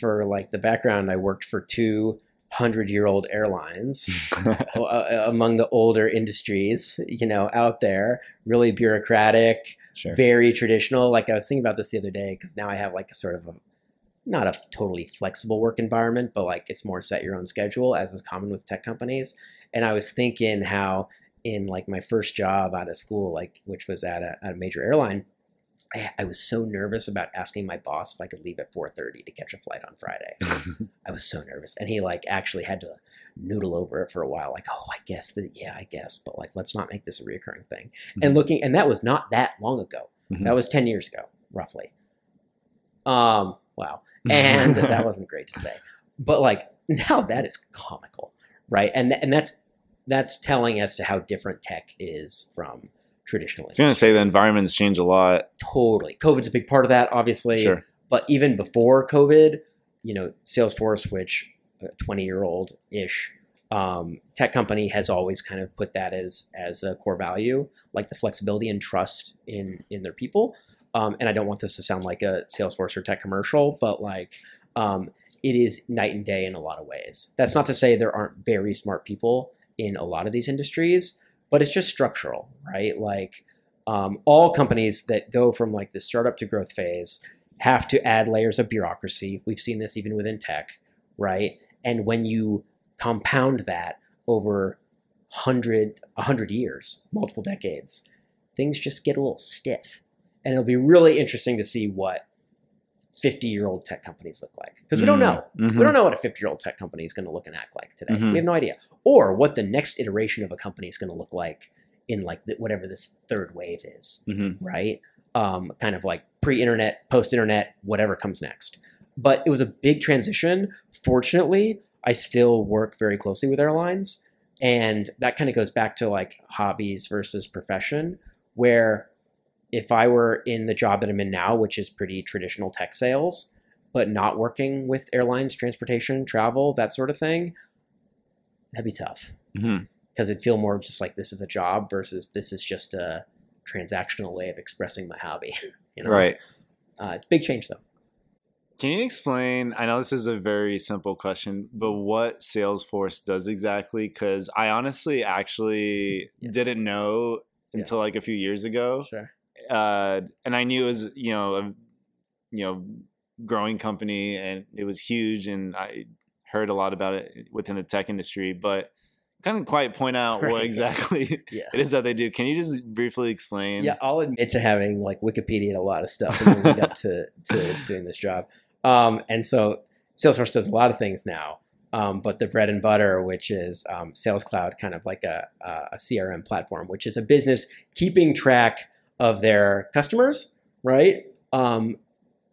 for like the background, I worked for two hundred year old airlines uh, among the older industries, you know, out there, really bureaucratic, sure. very traditional. Like I was thinking about this the other day because now I have like a sort of a not a totally flexible work environment, but like it's more set your own schedule, as was common with tech companies. And I was thinking how in like my first job out of school, like which was at a, at a major airline, I, I was so nervous about asking my boss if I could leave at 4:30 to catch a flight on Friday. I was so nervous, and he like actually had to noodle over it for a while. Like, oh, I guess that, yeah, I guess, but like, let's not make this a reoccurring thing. And looking, and that was not that long ago. Mhm. That was 10 years ago, roughly. Um, wow. And that wasn't great to say. But like now that is comical, right? And th- and that's that's telling as to how different tech is from traditional I was going to say the environment's changed a lot. totally. COVID's a big part of that, obviously. Sure. But even before COVID, you know, Salesforce, which a 20 year old ish um, tech company has always kind of put that as as a core value, like the flexibility and trust in in their people. Um, and I don't want this to sound like a Salesforce or tech commercial, but like um, it is night and day in a lot of ways. That's not to say there aren't very smart people in a lot of these industries, but it's just structural, right? Like um, all companies that go from like the startup to growth phase have to add layers of bureaucracy. We've seen this even within tech, right? And when you compound that over 100, 100 years, multiple decades, things just get a little stiff. And it'll be really interesting to see what 50 year old tech companies look like. Because we don't know. Mhm. We don't know what a 50 year old tech company is going to look and act like today. Mhm. We have no idea. Or what the next iteration of a company is going to look like in like the, whatever this third wave is Mhm. right? Um, kind of like pre-internet, post-internet, whatever comes next. But it was a big transition. Fortunately, I still work very closely with airlines, and that kind of goes back to like hobbies versus profession, where if I were in the job that I'm in now, which is pretty traditional tech sales, but not working with airlines, transportation, travel, that sort of thing, that'd be tough because it'd feel more just like this is a job versus this is just a transactional way of expressing my hobby. You know, Right. Uh, it's a big change though. Can you explain? I know this is a very simple question, but what Salesforce does exactly? Because I honestly actually Yeah. didn't know Yeah. until like a few years ago, Sure. Uh, and I knew it was you know a you know growing company and it was huge, and I heard a lot about it within the tech industry, but couldn't quite point out what exactly Yeah. it is that they do. Can you just briefly explain? Yeah, I'll admit to having like Wikipedia and a lot of stuff in the lead up to, to doing this job. Um, and so Salesforce does a lot of things now, um, but the bread and butter, which is um, Sales Cloud, kind of like a, a CRM platform, which is a business keeping track of their customers, right? Um,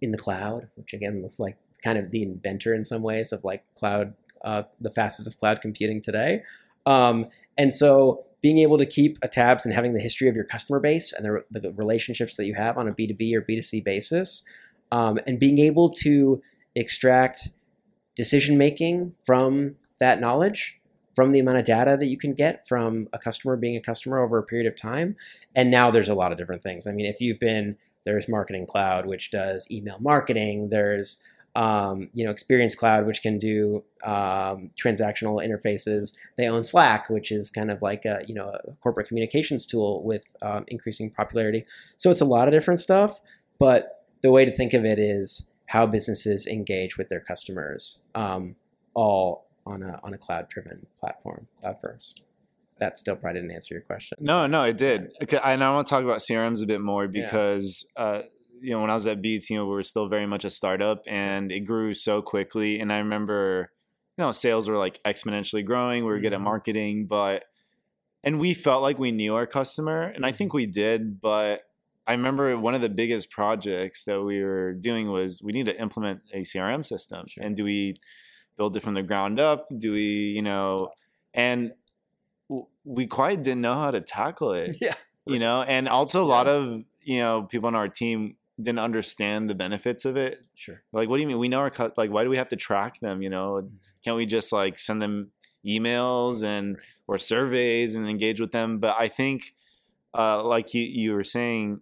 in the cloud, which again was like kind of the inventor in some ways of like cloud, uh, the fastest of cloud computing today. Um, and so being able to keep a tabs and having the history of your customer base and the, the relationships that you have on a B2B or B2C basis, um, and being able to extract decision making from that knowledge, from the amount of data that you can get from a customer being a customer over a period of time. And now there's a lot of different things. I mean, if you've been, there's Marketing Cloud, which does email marketing, there's um, you know, Experience Cloud, which can do um, transactional interfaces. They own Slack, which is kind of like a you know a corporate communications tool with um, increasing popularity. So it's a lot of different stuff. But the way to think of it is how businesses engage with their customers, um, all on a on a cloud-driven platform, cloud first. That still probably didn't answer your question. No, no, it did. Okay, and I want to talk about CRMs a bit more Yeah. because uh, you know when I was at Beats, you know, we were still very much a startup, and it grew so quickly. And I remember, you know, sales were like exponentially growing. We were good at Mhm. marketing, but and we felt like we knew our customer, and I Mm-hmm. think we did. But I remember one of the biggest projects that we were doing was we need to implement a CRM system, Sure. and do we build it from the ground up? Do we, you know, and w- we quite didn't know how to tackle it Yeah. you know and also a lot of you know people on our team didn't understand the benefits of it Sure. like what do you mean we know our cut like why do we have to track them you know Mm-hmm. can't we just like send them emails and or surveys and engage with them but i think uh like you you were saying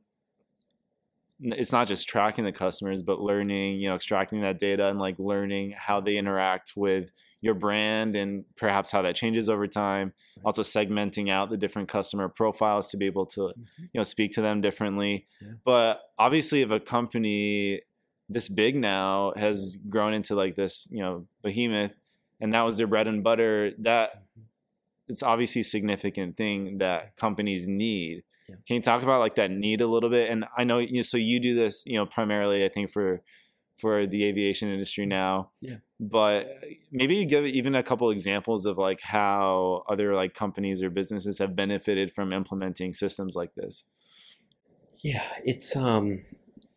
it's not just tracking the customers but learning you know extracting that data and like learning how they interact with your brand and perhaps how that changes over time also segmenting out the different customer profiles to be able to Mhm. you know speak to them differently Yeah. but obviously if a company this big now has grown into like this you know behemoth and that was their bread and butter that Mm-hmm. it's obviously a significant thing that companies need Yeah. can you talk about like that need a little bit and i know you know, so you do this you know primarily i think for for the aviation industry now Yeah. but maybe you give even a couple examples of like how other like companies or businesses have benefited from implementing systems like this Yeah, it's um,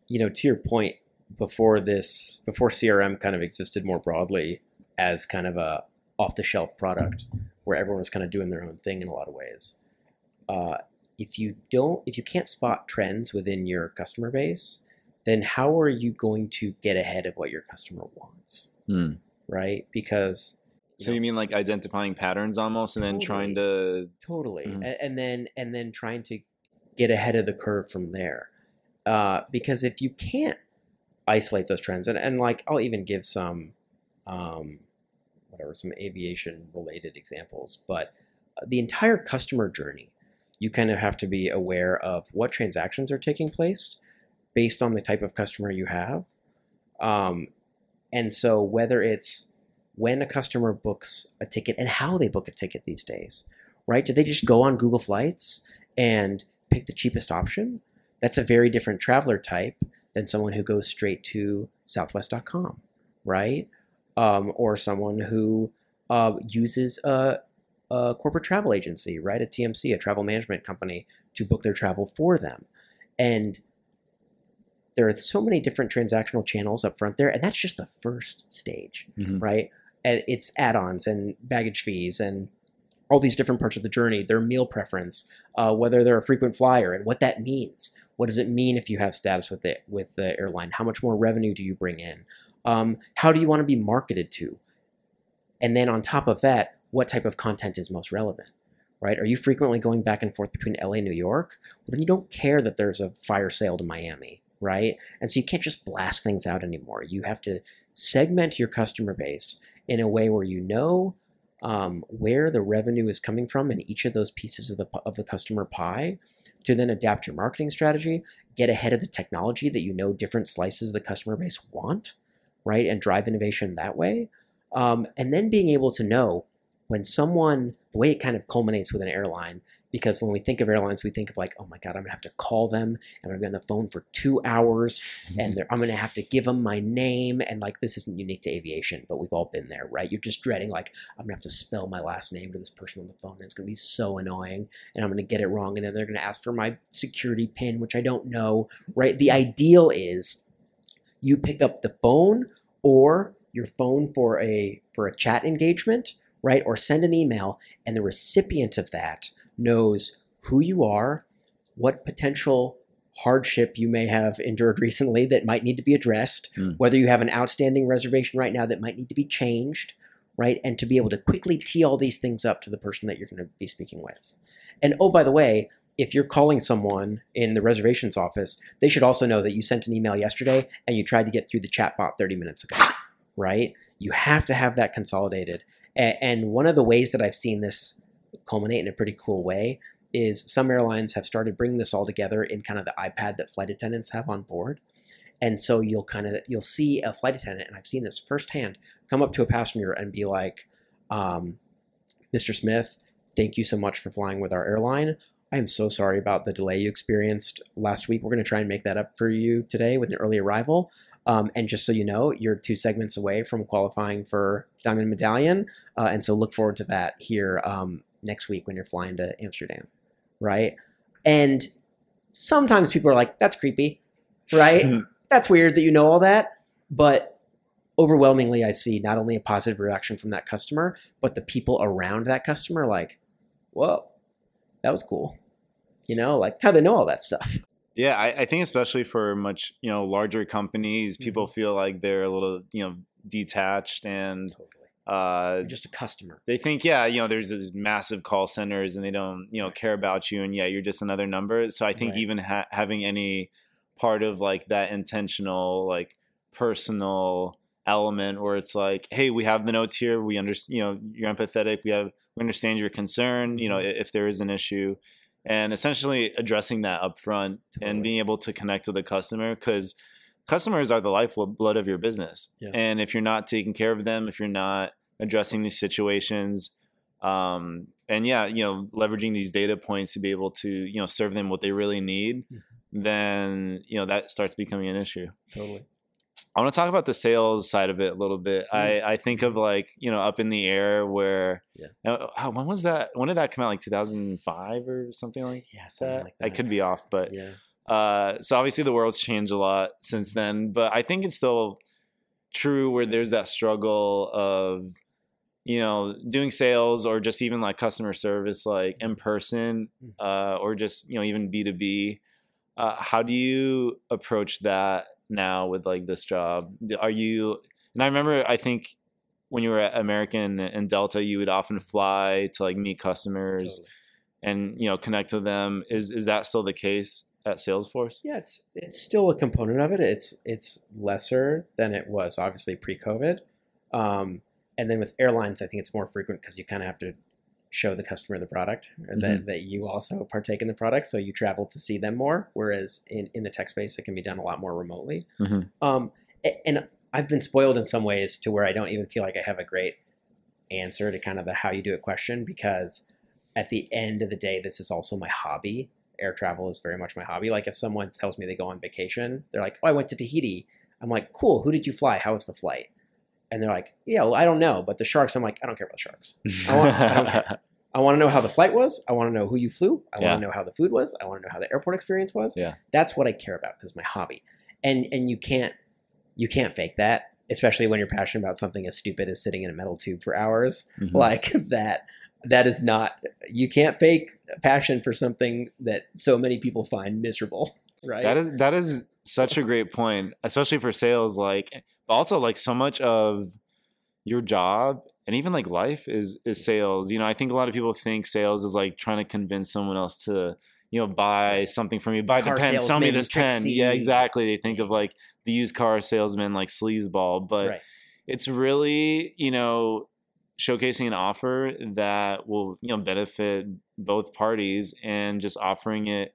you know, to your point, before this, before CRM kind of existed more broadly as kind of a off-the-shelf product where everyone was kind of doing their own thing in a lot of ways. Uh, if you don't, if you can't spot trends within your customer base, then how are you going to get ahead of what your customer wants, right? Because so you mean like identifying patterns almost and then trying to totally. Mhm. A- and then and then trying to get ahead of the curve from there. Uh, because if you can't isolate those trends and, and like i'll even give some um, whatever some aviation related examples but uh, the entire customer journey you kind of have to be aware of what transactions are taking place based on the type of customer you have um, and so whether it's when a customer books a ticket and how they book a ticket these days, right? Do they just go on Google Flights and pick the cheapest option? That's a very different traveler type than someone who goes straight to southwest.com, right? Um, or someone who uh, uses a, a corporate travel agency, right? A TMC, a travel management company, to book their travel for them. And there are so many different transactional channels up front there, and that's just the first stage right? And it's add-ons and baggage fees and all these different parts of the journey. Their meal preference, uh, whether they're a frequent flyer, and what that means. What does it mean if you have status with it with the airline? How much more revenue do you bring in? Um, how do you want to be marketed to? And then on top of that, what type of content is most relevant? Right? Are you frequently going back and forth between LA and New York? Well, then you don't care that there's a fire sale to Miami, right? And so you can't just blast things out anymore. You have to segment your customer base in a way where you know um, where the revenue is coming from in each of those pieces of the of the customer pie, to then adapt your marketing strategy, get ahead of the technology that you know different slices of the customer base want, right, and drive innovation that way, um, and then being able to know when someone the way it kind of culminates with an airline because when we think of airlines, we think of like, oh my God, I'm gonna have to call them and I'm gonna be on the phone for two hours and mm-hmm. I'm gonna have to give them my name. And like, this isn't unique to aviation, but we've all been there, right? You're just dreading, like, I'm gonna have to spell my last name to this person on the phone. And it's gonna be so annoying and I'm gonna get it wrong. And then they're gonna ask for my security pin, which I don't know, right? The ideal is you pick up the phone or your phone for a for a chat engagement right or send an email and the recipient of that knows who you are, what potential hardship you may have endured recently that might need to be addressed, Mm. whether you have an outstanding reservation right now that might need to be changed, right? And to be able to quickly tee all these things up to the person that you're going to be speaking with. And oh, by the way, if you're calling someone in the reservations office, they should also know that you sent an email yesterday and you tried to get through the chatbot 30 minutes ago, right? You have to have that consolidated. And one of the ways that I've seen this culminate in a pretty cool way is some airlines have started bringing this all together in kind of the iPad that flight attendants have on board. And so you'll kind of you'll see a flight attendant, and I've seen this firsthand, come up to a passenger and be like, um, "Mr. Smith, thank you so much for flying with our airline. I am so sorry about the delay you experienced last week. We're going to try and make that up for you today with an early arrival. Um, and just so you know, you're two segments away from qualifying for Diamond Medallion. Uh, and so look forward to that here um, next week when you're flying to Amsterdam, right? And sometimes people are like, that's creepy, right? that's weird that you know all that. But overwhelmingly, I see not only a positive reaction from that customer, but the people around that customer like, whoa, that was cool. You know, like how they know all that stuff. Yeah, I, I think especially for much you know larger companies, Mm-hmm. people feel like they're a little you know detached and. Uh, just a customer. they think yeah you know there's these massive call centers and they don't you know care about you and yeah you're just another number. So I think Right. even ha- having any part of like that intentional like personal element where it's like hey we have the notes here we understand you know you're empathetic we have we understand your concern you know Mm-hmm. if there is an issue and essentially addressing that up front Totally. and being able to connect with the customer because customers are the lifeblood of your business Yeah. and if you're not taking care of them if you're not addressing these situations um, and yeah you know leveraging these data points to be able to you know serve them what they really need Mhm. then you know that starts becoming an issue Totally. I want to talk about the sales side of it a little bit. I, I think of like you know up in the air where Yeah. Now, how, when was that? When did that come out? Like 2005 or something like Yeah, something that. like I could be off, but Yeah. Uh, so obviously the world's changed a lot since then. But I think it's still true where there's that struggle of you know doing sales or just even like customer service like in person Mhm. uh, or just you know even b2b uh, how do you approach that now with like this job are you and i remember i think when you were at american and delta you would often fly to like meet customers Totally. and you know connect with them is is that still the case at salesforce Yeah, it's it's still a component of it. It's it's lesser than it was obviously pre-COVID, um, and then with airlines, I think it's more frequent because you kind of have to show the customer the product or that, that you also partake in the product, so you travel to see them more. Whereas in in the tech space, it can be done a lot more remotely. Mhm. Um, and I've been spoiled in some ways to where I don't even feel like I have a great answer to kind of the how you do it question because at the end of the day, this is also my hobby. Air travel is very much my hobby. Like if someone tells me they go on vacation, they're like, "Oh, I went to Tahiti." I'm like, "Cool. Who did you fly? How was the flight?" And they're like, "Yeah, well, I don't know, but the sharks." I'm like, "I don't care about the sharks. I want- I. I want to know how the flight was. I want to know who you flew. I Yeah. want to know how the food was. I want to know how the airport experience was. Yeah. That's what I care about because my hobby. And and you can't you can't fake that, especially when you're passionate about something as stupid as sitting in a metal tube for hours. Mhm. Like that that is not you can't fake passion for something that so many people find miserable, right? That is that is such a great point, especially for sales. Like, but also like so much of your job and even like life is is sales. You know, I think a lot of people think sales is like trying to convince someone else to you know buy something from you, buy Car the pen, sell me this pen. Yeah, exactly. They think of like the used car salesman like sleazeball, but right. it's really you know showcasing an offer that will you know benefit both parties and just offering it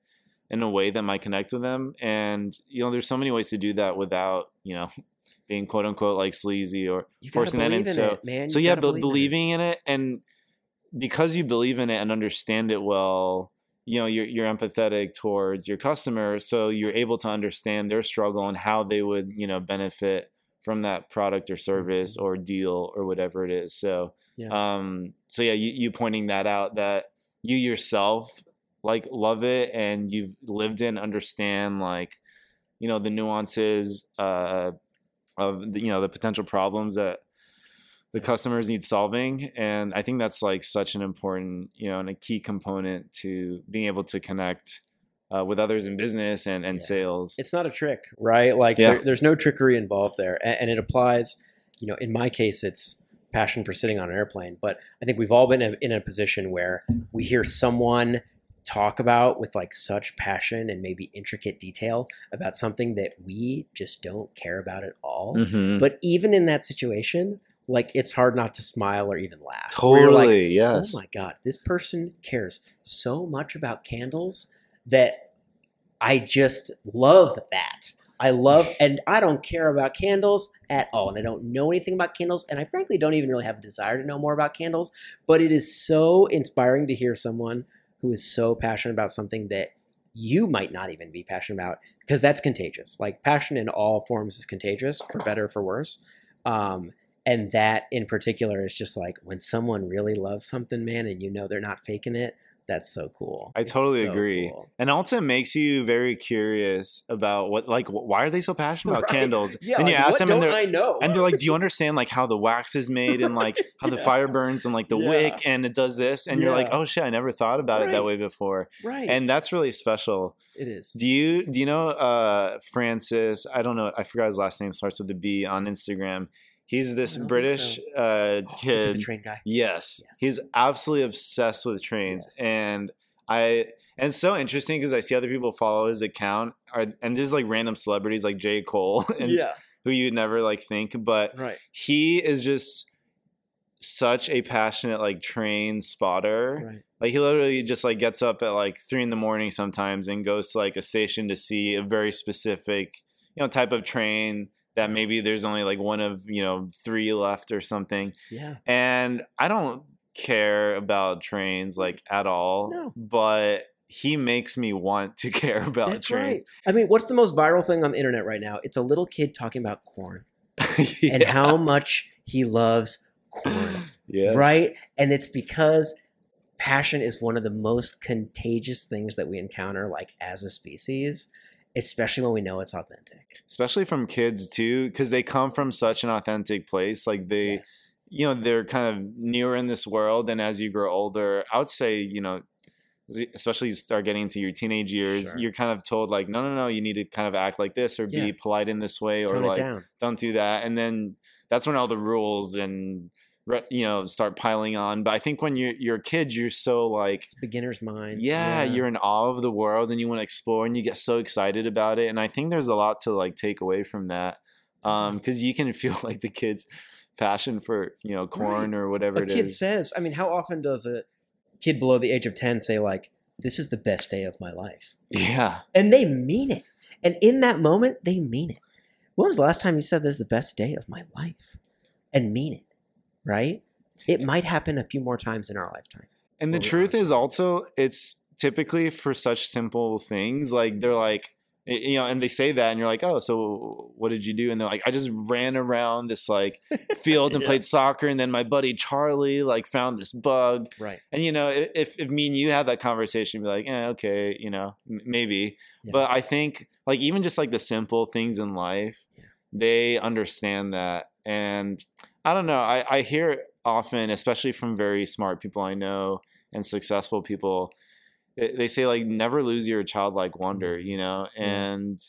in a way that might connect with them and you know there's so many ways to do that without you know being quote unquote like sleazy or You forcing that in in so it, man. so yeah but believe in it. believing in it and because you believe in it and understand it well you know you're, you're empathetic towards your customer so you're able to understand their struggle and how they would you know benefit from that product or service or deal or whatever it is. So Yeah. um so yeah you, you pointing that out that you yourself like love it and you've lived in understand like you know the nuances uh of the, you know the potential problems that the customers need solving. And i think that's like such an important you know and a key component to being able to connect uh, with others in business and and Yeah. sales it's not a trick, right? Like Yeah. there, there's no trickery involved there, and, and it applies. You know, in my case, it's passion for sitting on an airplane, but I think we've all been in- in a position where we hear someone talk about with like such passion and maybe intricate detail about something that we just don't care about at all. Mhm. But even in that situation, like it's hard not to smile or even laugh. Totally like, yes Oh my god, this person cares so much about candles that I just love that. I love, and I don't care about candles at all, and I don't know anything about candles, and I frankly don't even really have a desire to know more about candles. But it is so inspiring to hear someone who is so passionate about something that you might not even be passionate about, because that's contagious. Like passion in all forms is contagious, for better or for worse. Um, and that in particular is just like when someone really loves something, man, and you know they're not faking it. That's so cool. I totally so agree. cool. And also makes you very curious about what like why are they so passionate about Right. candles? Yeah, and you like, ask them and they're I know? and they're like, "Do you understand like how the wax is made and like how the fire burns and like the Yeah. wick and it does this?" And you're like, "Oh shit, I never thought about it that way before." right, And that's really special. it is. Do you do you know uh Francis? I don't know. I forgot his last name. Starts with a B on Instagram. He's this don't British uh, Oh, is kid. the train guy? Yes. Yes. He's absolutely obsessed with trains. Yes. And I and it's so interesting because I see other people follow his account are, and there's like random celebrities like J. Cole and yeah, who you'd never like think, but right. he is just such a passionate like train spotter. Right. Like he literally just like gets up at like three in the morning sometimes and goes to like a station to see a very specific, you know, type of train that maybe there's only like one of, you know, three left or something. Yeah. And I don't care about trains like mm. at all. No. But he makes me want to care about That's trains. right. I mean, what's the most viral thing on the internet right now? It's a little kid talking about corn and how much he loves corn. Yes. Right? And it's because passion is one of the most contagious things that we encounter, like as a species, especially when we know it's authentic. Especially from kids too, because they come from such an authentic place. Like they Yes. you know they're kind of newer in this world and as you grow older i would say you know especially you start getting into your teenage years Sure. you're kind of told like no no no you need to kind of act like this or Yeah. be polite in this way or Tone like down. don't do that and then that's when all the rules and you know start piling on but i think when you're you're a kid you're so like It's beginner's mind. yeah, you're in awe of the world and you want to explore and you get so excited about it and i think there's a lot to like take away from that um because you can feel like the kids passion for you know corn or whatever a it kid is. says i mean how often does a kid below the age of 10 say like this is the best day of my life. Yeah. And they mean it. And in that moment they mean it. When was the last time you said this is the best day of my life? and mean it right it might happen a few more times in our lifetime and the truth is also it's typically for such simple things like they're like you know and they say that and you're like oh so what did you do and they're like i just ran around this like field and Yeah. played soccer and then my buddy charlie like found this bug right And you know, if if me and you had that conversation, be like, eh, okay, you know, m- maybe. Yeah. But I think like even just like the simple things in life, Yeah. they understand that. And I don't know. I I hear it often, especially from very smart people I know and successful people. They, they say like never lose your childlike wonder, you know. Mm-hmm. And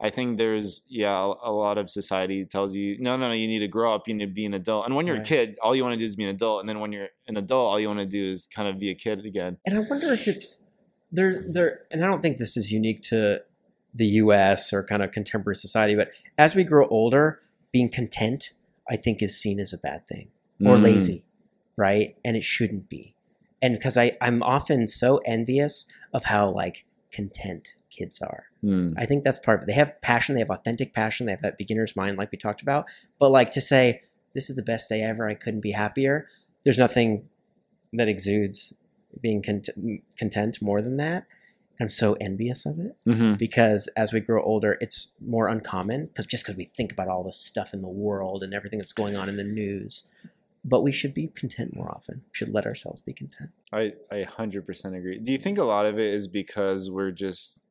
I think there's yeah a, a lot of society tells you no no no you need to grow up you need to be an adult and when you're Right. a kid all you want to do is be an adult and then when you're an adult all you want to do is kind of be a kid again And I wonder if it's there there and I don't think this is unique to the US or kind of contemporary society, but as we grow older, being content, I think is seen as a bad thing. Or Mm. lazy, right? And it shouldn't be. And because I, I'm often so envious of how like content kids are. Mm. I think that's part of it. They have passion, they have authentic passion, they have that beginner's mind, like we talked about. But like to say, this is the best day ever, I couldn't be happier, there's nothing that exudes being cont- content more than that. I'm so envious of it Mhm. because as we grow older, it's more uncommon because just because we think about all the stuff in the world and everything that's going on in the news. But we should be content more often. We should let ourselves be content. I I hundred percent agree. Do you think a lot of it is because we're just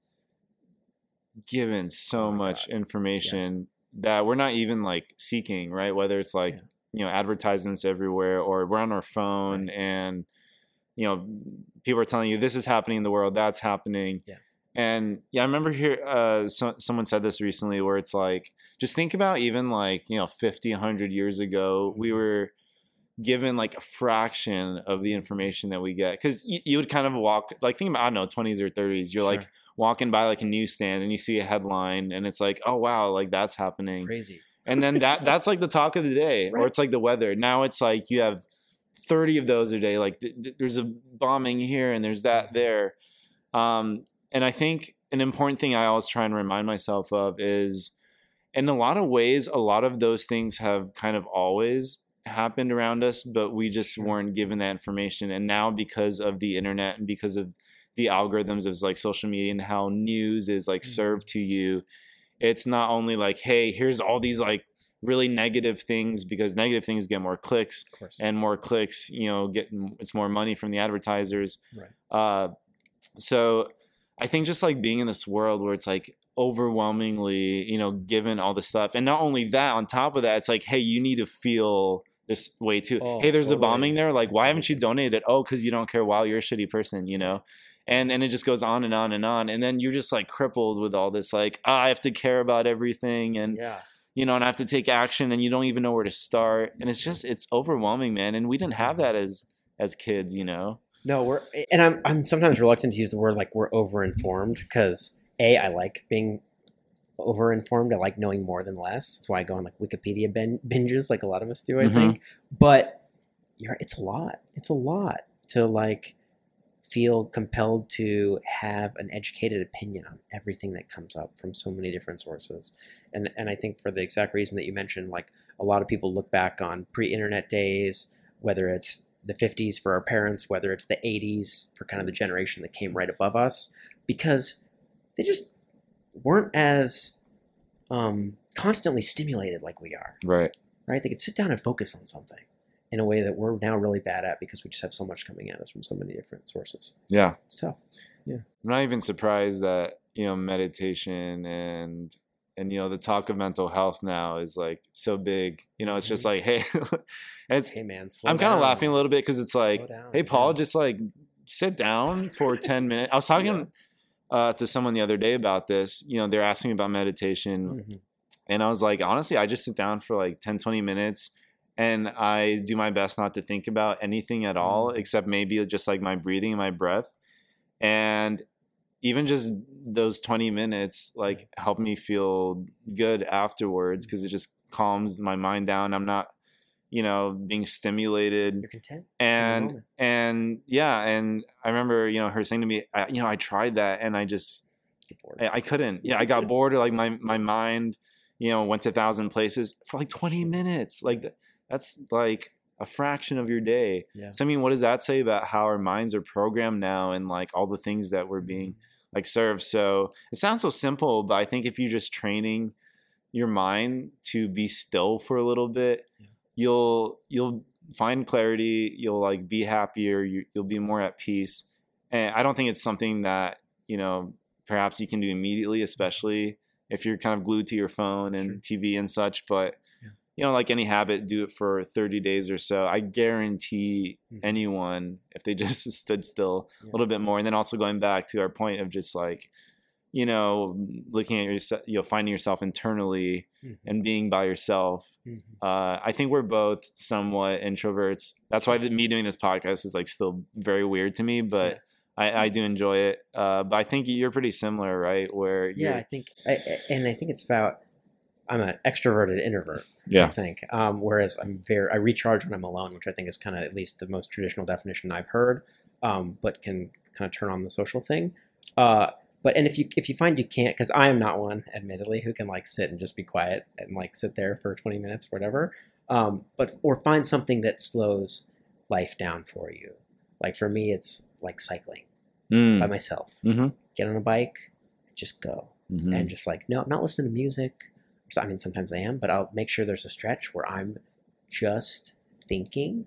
given so Oh much God. information that we're not even like seeking, right? Whether it's like Yeah. you know advertisements everywhere or we're on our phone and you know people are telling you this is happening in the world, that's happening. Yeah. And yeah, I remember here uh, so, someone said this recently where it's like just think about even like you know 50 100 years ago we Mhm. were given like a fraction of the information that we get because you, you would kind of walk like think about i don't know 20s or 30s you're like walking by like a newsstand and you see a headline and it's like oh wow like that's happening crazy. and then that that's like the talk of the day or it's like the weather now it's like you have 30 of those a day like th- th- there's a bombing here and there's that there. Um and i think an important thing i always try and remind myself of is in a lot of ways a lot of those things have kind of always happened around us but we just weren't given that information. And now because of the internet and because of the algorithms of like social media and how news is like Mhm. served to you it's not only like hey here's all these like really negative things because negative things get more clicks and more clicks you know get it's more money from the advertisers right. uh so i think just like being in this world where it's like overwhelmingly you know given all the stuff and not only that on top of that it's like hey you need to feel this way too Oh, hey there's totally. a bombing there like why haven't you donated oh because you don't care wow you're a shitty person you know and and it just goes on and on and on and then you're just like crippled with all this like ah, i have to care about everything and Yeah. You know and i have to take action and you don't even know where to start and it's just it's overwhelming man and we didn't have that as as kids you know No, we're and I'm I'm sometimes reluctant to use the word like we're over informed because a I like being over informed. I like knowing more than less. That's why I go on like Wikipedia bin- binges, like a lot of us do. I Mhm. think, but you're it's a lot. It's a lot to like feel compelled to have an educated opinion on everything that comes up from so many different sources. And and I think for the exact reason that you mentioned, like a lot of people look back on pre-internet days, whether it's the 50s for our parents, whether it's the 80s for kind of the generation that came right above us, because they just weren't as um, constantly stimulated like we are, right right? They could sit down and focus on something in a way that we're now really bad at because we just have so much coming at us from so many different sources. yeah It's tough. Yeah. I'm not even surprised that you know meditation and and you know the talk of mental health now is like so big. You know, it's just like hey, it's Hey man, I'm kind of laughing a little bit because it's like down, hey Paul, yeah. just like sit down for ten minutes. I was talking Yeah. uh, to someone the other day about this. You know, they're asking me about meditation, Mhm. and I was like, honestly, I just sit down for like 10, 20 minutes and I do my best not to think about anything at all, Mm. except maybe just like my breathing and my breath. And even just those 20 minutes like help me feel good afterwards because it just calms my mind down. I'm not, you know, being stimulated You're content. and and yeah and i remember you know her saying to me I, you know i tried that and i just I, I couldn't yeah i got bored like my my mind you know went to a thousand places for like 20 minutes like that's like a fraction of your day Yeah. so i mean what does that say about how our minds are programmed now and like all the things that we're mm-hmm. being like served so it sounds so simple but i think if you're just training your mind to be still for a little bit Yeah. you'll you'll find clarity you'll like be happier you, you'll be more at peace and i don't think it's something that you know perhaps you can do immediately mm-hmm. especially if you're kind of glued to your phone and tv and such but. You know like any habit do it for 30 days or so i guarantee Mhm. anyone if they just stood still Yeah. a little bit more and then also going back to our point of just like you know, looking at yourself, you know, finding yourself internally Mhm. and being by yourself. Mhm. Uh, I think we're both somewhat introverts. That's why the, me doing this podcast is like still very weird to me, but Yeah. I, I do enjoy it. Uh, but I think you're pretty similar, right? Where Yeah, I think, I- and I think it's about. I'm an extroverted introvert. I think. Um, whereas I'm very, I recharge when I'm alone, which I think is kind of at least the most traditional definition I've heard, um, but can kind of turn on the social thing. Uh, but and if you if you find you can't, because I am not one, admittedly, who can like sit and just be quiet and like sit there for 20 minutes, or whatever. Um, but or find something that slows life down for you. Like for me, it's like cycling Mm. by myself. Mhm. Get on a bike, just go Mhm. and just like no i'm not listening to music i mean sometimes i am but i'll make sure there's a stretch where i'm just thinking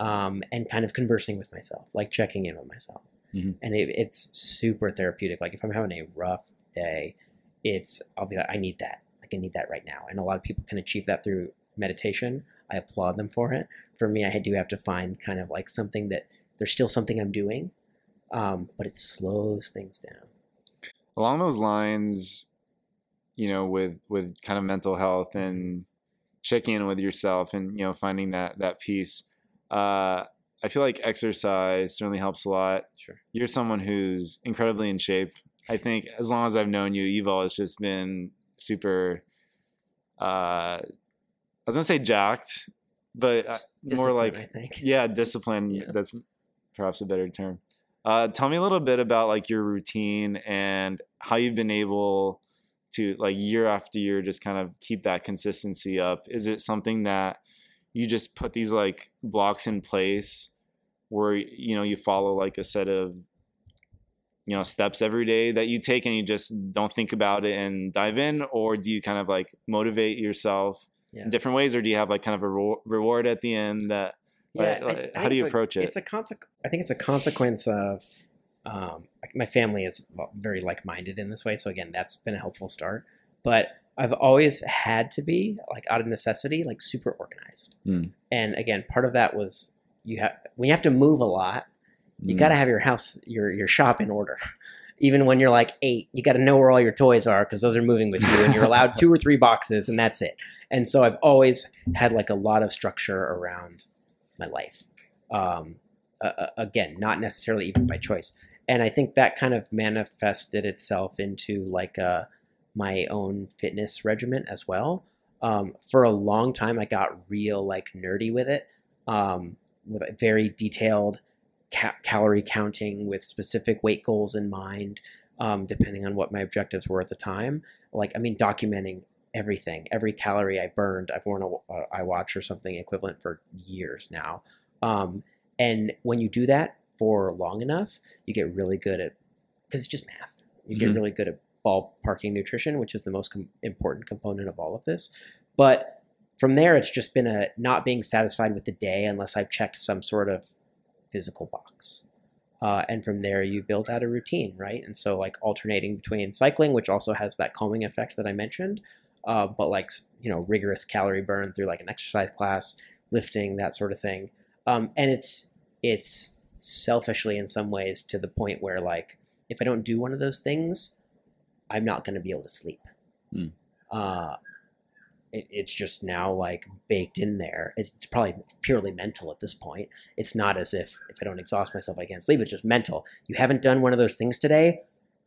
um, and kind of conversing with myself like checking in with myself. Mhm. and it, it's super therapeutic. Like if i'm having a rough day it's i'll be like i need that. Like i need that right now. And a lot of people can achieve that through meditation. I applaud them for it. For me i do have to find kind of like something that there's still something i'm doing um, but it slows things down. Along those lines you know with with kind of mental health and checking in with yourself and you know finding that that peace uh i feel like exercise certainly helps a lot. Sure. You're someone who's incredibly in shape. I think as long as i've known you you've always just been super uh i was gonna say jacked but uh, more like yeah discipline Yeah. that's perhaps a better term. Uh, tell me a little bit about like your routine and how you've been able to like year after year just kind of keep that consistency up is it something that you just put these like blocks in place where you know you follow like a set of you know steps every day that you take and you just don't think about it and dive in or do you kind of like motivate yourself Yeah. in different ways or do you have like kind of a ro- reward at the end that like, I- I how do you approach it It's a consequence. I think it's a consequence of um, my family is very like-minded in this way. So again, that's been a helpful start. But I've always had to be like out of necessity, like super organized. Hmm. And again, part of that was you have when you have to move a lot, you Mm. got to have your house, your your shop in order. Even when you're like eight, you got to know where all your toys are because those are moving with you, and you're allowed two or three boxes, and that's it. And so I've always had like a lot of structure around my life. Um, uh, again, not necessarily even by choice. And I think that kind of manifested itself into like uh, my own fitness regimen as well. Um, for a long time, I got real like nerdy with it, um, with a very detailed ca- calorie counting with specific weight goals in mind, um, depending on what my objectives were at the time. Like, I mean, documenting everything, every calorie I burned. I've worn a, a iWatch or something equivalent for years now. Um, and when you do that for long enough, you get really good at because it's just math. You get Mhm. really good at ballparking nutrition, which is the most com- important component of all of this. But from there, it's just been a not being satisfied with the day unless I've checked some sort of physical box. Uh, and from there, you build out a routine, right? And so, like alternating between cycling, which also has that calming effect that I mentioned, uh, but like you know, rigorous calorie burn through like an exercise class, lifting, that sort of thing. Um, and it's it's selfishly in some ways to the point where like if I don't do one of those things, I'm not going to be able to sleep. Hmm. Uh, it, it's just now like baked in there. It's, it's probably purely mental at this point. It's not as if if I don't exhaust myself, I can't sleep. It's just mental. You haven't done one of those things today,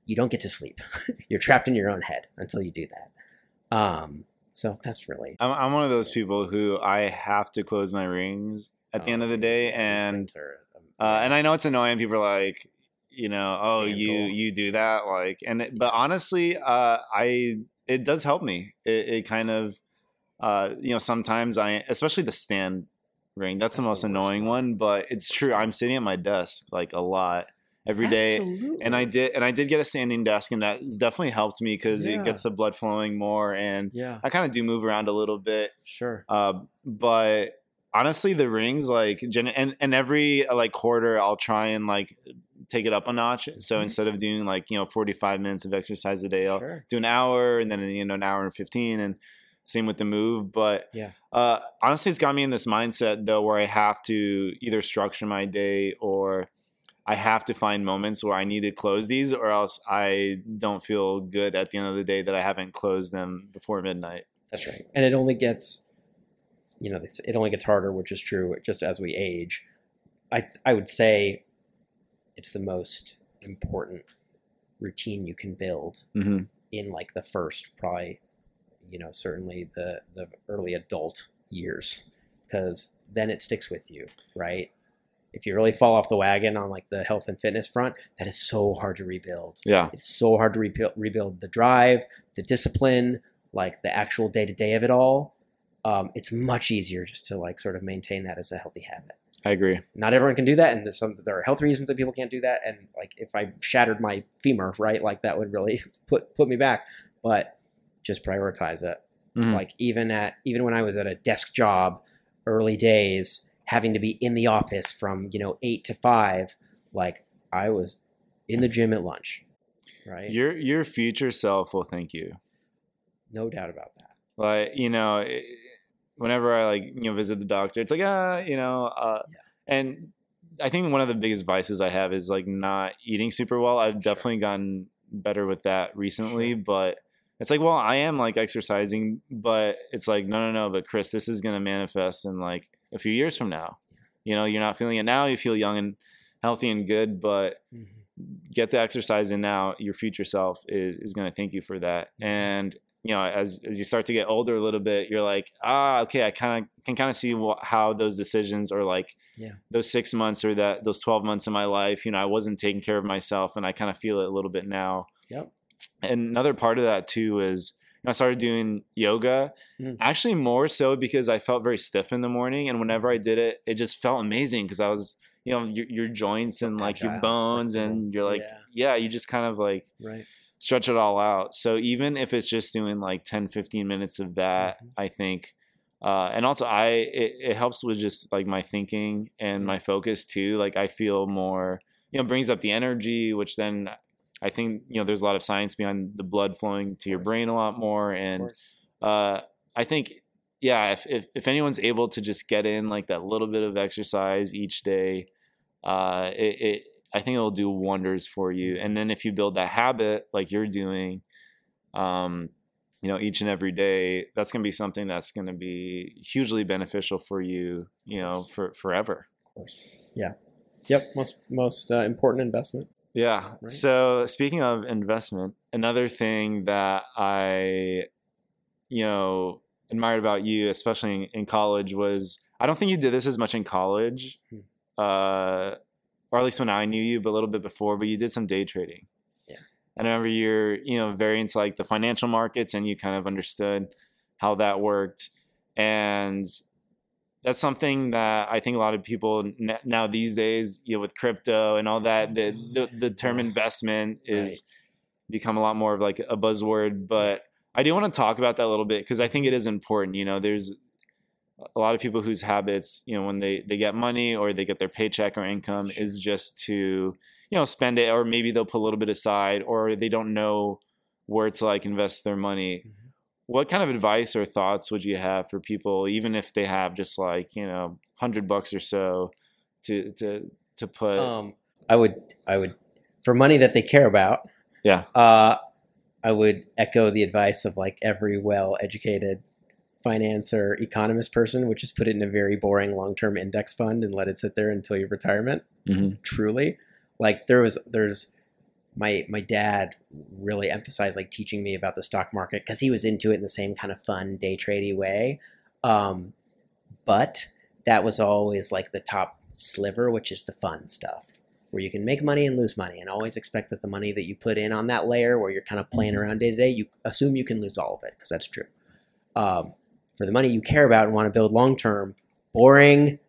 you don't get to sleep. You're trapped in your own head until you do that. Um, so that's really I'm, I'm one of those people who I have to close my rings at the end of the day, and uh, and I know it's annoying. People are like, you know, oh, Stand you goal. you do that, like, and it, but honestly, uh, I it does help me. It, it kind of, uh, you know, sometimes I, especially the stand ring, that's, the most the annoying one. one. But it's true. I'm sitting at my desk like a lot every day. And I did, and I did get a standing desk, and that definitely helped me because Yeah. it gets the blood flowing more, and yeah, I kind of do move around a little bit. sure. Uh, but honestly, the rings like and and every like quarter, I'll try and like take it up a notch. So Mhm. instead of doing like you know forty five minutes of exercise a day, I'll Sure. do an hour and then you know an hour and fifteen, and same with the move. But Yeah. uh, honestly, it's got me in this mindset though where I have to either structure my day or I have to find moments where I need to close these, or else I don't feel good at the end of the day that I haven't closed them before midnight. That's right. And it only gets, you know, it only gets harder, which is true just as we age. I, I would say it's the most important routine you can build Mm-hmm. in like the first, probably, you know, certainly the, the early adult years, because then it sticks with you, right? If you really fall off the wagon on like the health and fitness front, that is so hard to rebuild. Yeah. It's so hard to rebuild, rebuild the drive, the discipline, like the actual day to day of it all. Um, it's much easier just to like sort of maintain that as a healthy habit. I agree. Not everyone can do that, and there's some there are health reasons that people can't do that. And like if I shattered my femur, right, like that would really put put me back. But just prioritize it. Mhm. Like even at even when I was at a desk job, early days, having to be in the office from you know eight to five, like I was in the gym at lunch, right? Your your future self will thank you. no doubt about that. like you know it- whenever i like you know visit the doctor it's like ah you know uh Yeah. and i think one of the biggest vices i have is like not eating super well i've Sure. definitely gotten better with that recently Sure. but it's like well i am like exercising but it's like no no no but chris this is to manifest in like a few years from now you know you're not feeling it now you feel young and healthy and good but get the exercise in now your future self is, is to thank you for that Mhm. and you know as as you start to get older a little bit you're like ah okay i kind of can kind of see what, how those decisions or like Yeah. those six months or that those 12 months in my life you know i wasn't taking care of myself and i kind of feel it a little bit now Yep. and another part of that too is I started doing yoga, Mm. actually more so because I felt very stiff in the morning, and whenever I did it, it just felt amazing because I was, you know, your, your joints and like your bones, and you're like, Yeah. yeah, you just kind of like Right. Stretch it all out. So even if it's just doing like 10, 15 minutes of that, Mhm. I think, uh, and also I, it, it helps with just like my thinking and my focus too. Like I feel more, you know, brings up the energy, which then I think, you know, there's a lot of science behind the blood flowing to your brain a lot more. And, uh, I think, yeah, if, if, if anyone's able to just get in like that little bit of exercise each day, uh, it, it, I think it'll do wonders for you. And then if you build that habit like you're doing, um, you know, each and every day, that's going to be something that's going to be hugely beneficial for you, you know, for forever. Of course. Yeah. Yep. Most most uh, important investment. Yeah. Right. So speaking of investment, another thing that I, you know, admired about you, especially in, in college, was I don't think you did this as much in college, Hmm. uh, or at least when I knew you, but a little bit before. But you did some day trading. Yeah. And I remember you're, you know, very into like the financial markets, and you kind of understood how that worked, and that's something that I think a lot of people now these days, you know, with crypto and all that, the the, the term investment is Right. become a lot more of like a buzzword. But I do want to talk about that a little bit because I think it is important. You know, there's a lot of people whose habits, you know, when they they get money or they get their paycheck or income, Sure. is just to you know spend it, or maybe they'll put a little bit aside, or they don't know where to like invest their money what kind of advice or thoughts would you have for people even if they have just like you know 100 bucks or so to to to put Um, I would I would for money that they care about. Yeah. Uh, I would echo the advice of like every well-educated finance or economist person, which is put it in a very boring long-term index fund and let it sit there until your retirement. Mhm. truly like there was there's my my dad really emphasized like teaching me about the stock market because he was into it in the same kind of fun day tradey way um, but that was always like the top sliver which is the fun stuff where you can make money and lose money and always expect that the money that you put in on that layer where you're kind of playing around day to day you assume you can lose all of it because that's true um, for the money you care about and want to build long term boring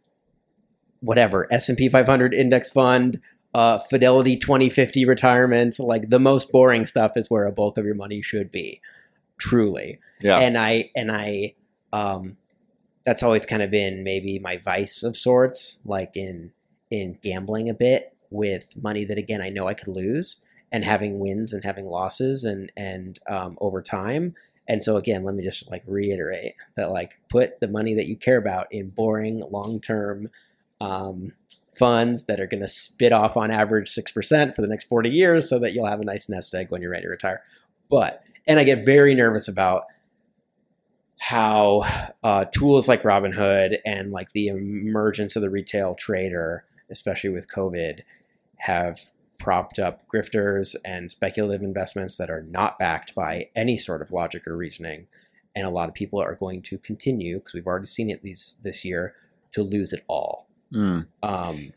whatever S&P 500 index fund, uh, Fidelity 2050 retirement, like the most boring stuff is where a bulk of your money should be, truly. yeah And I and I, um, that's always kind of been maybe my vice of sorts, like in in gambling a bit with money that again I know I could lose, and having wins and having losses and and um, over time. And so again, let me just like reiterate that like put the money that you care about in boring long term um, funds that are going to spit off on average 6% for the next 40 years so that you'll have a nice nest egg when you're ready to retire. But, and I get very nervous about how uh, tools like Robinhood and like the emergence of the retail trader, especially with COVID, have propped up grifters and speculative investments that are not backed by any sort of logic or reasoning. And a lot of people are going to continue, because we've already seen it these, this year, to lose it all. Mm. Um,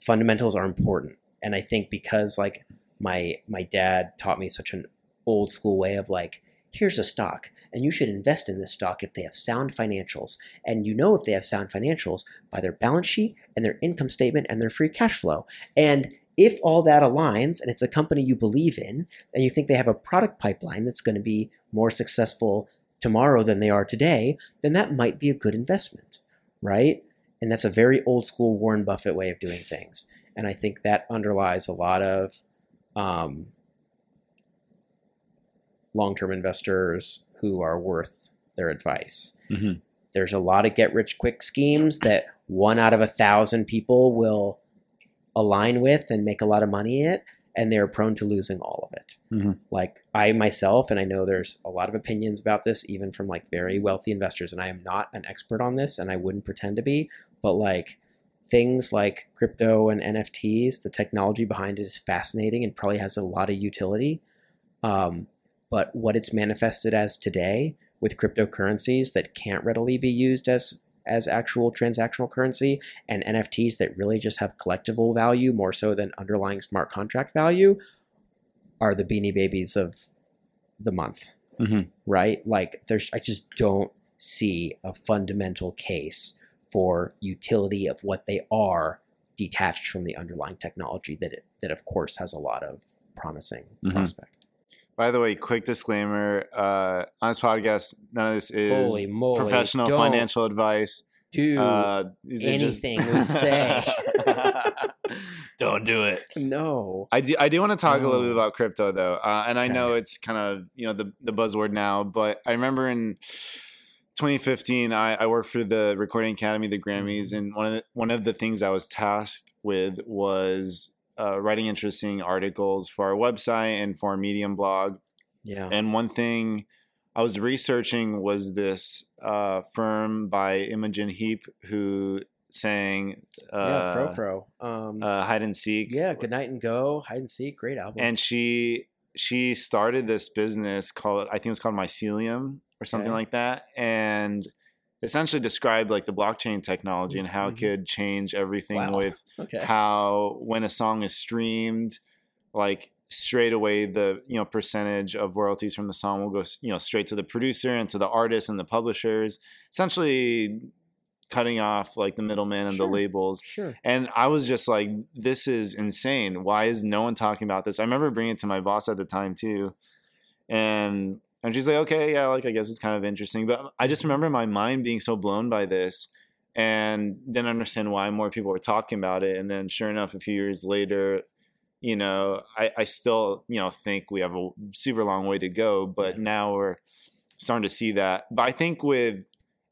fundamentals are important. And I think because like my my dad taught me such an old school way of like, here's a stock, and you should invest in this stock if they have sound financials. And you know if they have sound financials by their balance sheet and their income statement and their free cash flow. And if all that aligns and it's a company you believe in and you think they have a product pipeline that's going to be more successful tomorrow than they are today, then that might be a good investment, right? And that's a very old school Warren Buffett way of doing things. And I think that underlies a lot of um, long term investors who are worth their advice. Mhm. There's a lot of get rich quick schemes that one out of a thousand people will align with and make a lot of money at, and they're prone to losing all of it. Mhm. Like I myself, and I know there's a lot of opinions about this, even from like very wealthy investors, and I am not an expert on this, and I wouldn't pretend to be, but like things like crypto and NFTs, the technology behind it is fascinating and probably has a lot of utility. Um, but what it's manifested as today with cryptocurrencies that can't readily be used as as actual transactional currency and NFTs that really just have collectible value more so than underlying smart contract value are the beanie babies of the month Mhm. right like there's i just don't see a fundamental case for utility of what they are detached from the underlying technology that it, that of course has a lot of promising Mhm. prospect By the way, quick disclaimer: uh, on this podcast, none of this is moly professional don't financial advice. do Uh, are just- anything we say. Don't do it. no I do, I do want to talk a little bit about crypto though, uh, and I know it's kind of you know the the buzzword now, but I remember in 2015 I, I worked for the Recording Academy, the Grammys, and one of the, one of the things I was tasked with was uh, writing interesting articles for our website and for our Medium blog. yeah And one thing I was researching was this uh, firm by Imogen Heap who sang uh, yeah Frou Frou um uh, hide and seek. yeah good night and go hide and seek great album and she she started this business called I think it was called Mycelium or something Okay. like that, and essentially described like the blockchain technology and how it Mhm. could change everything Wow. with okay how when a song is streamed, like straight away the you know percentage of royalties from the song will go you know straight to the producer and to the artists and the publishers, essentially cutting off like the middleman and Sure. the labels. sure And I was just like, this is insane. Why is no one talking about this? I remember bringing it to my boss at the time too. And and she's like, okay, yeah, like I guess it's kind of interesting. But I just remember my mind being so blown by this and didn't understand why more people were talking about it. And then sure enough, a few years later, you know, I, I still, you know, think we have a super long way to go. But Yeah. now we're starting to see that. But I think with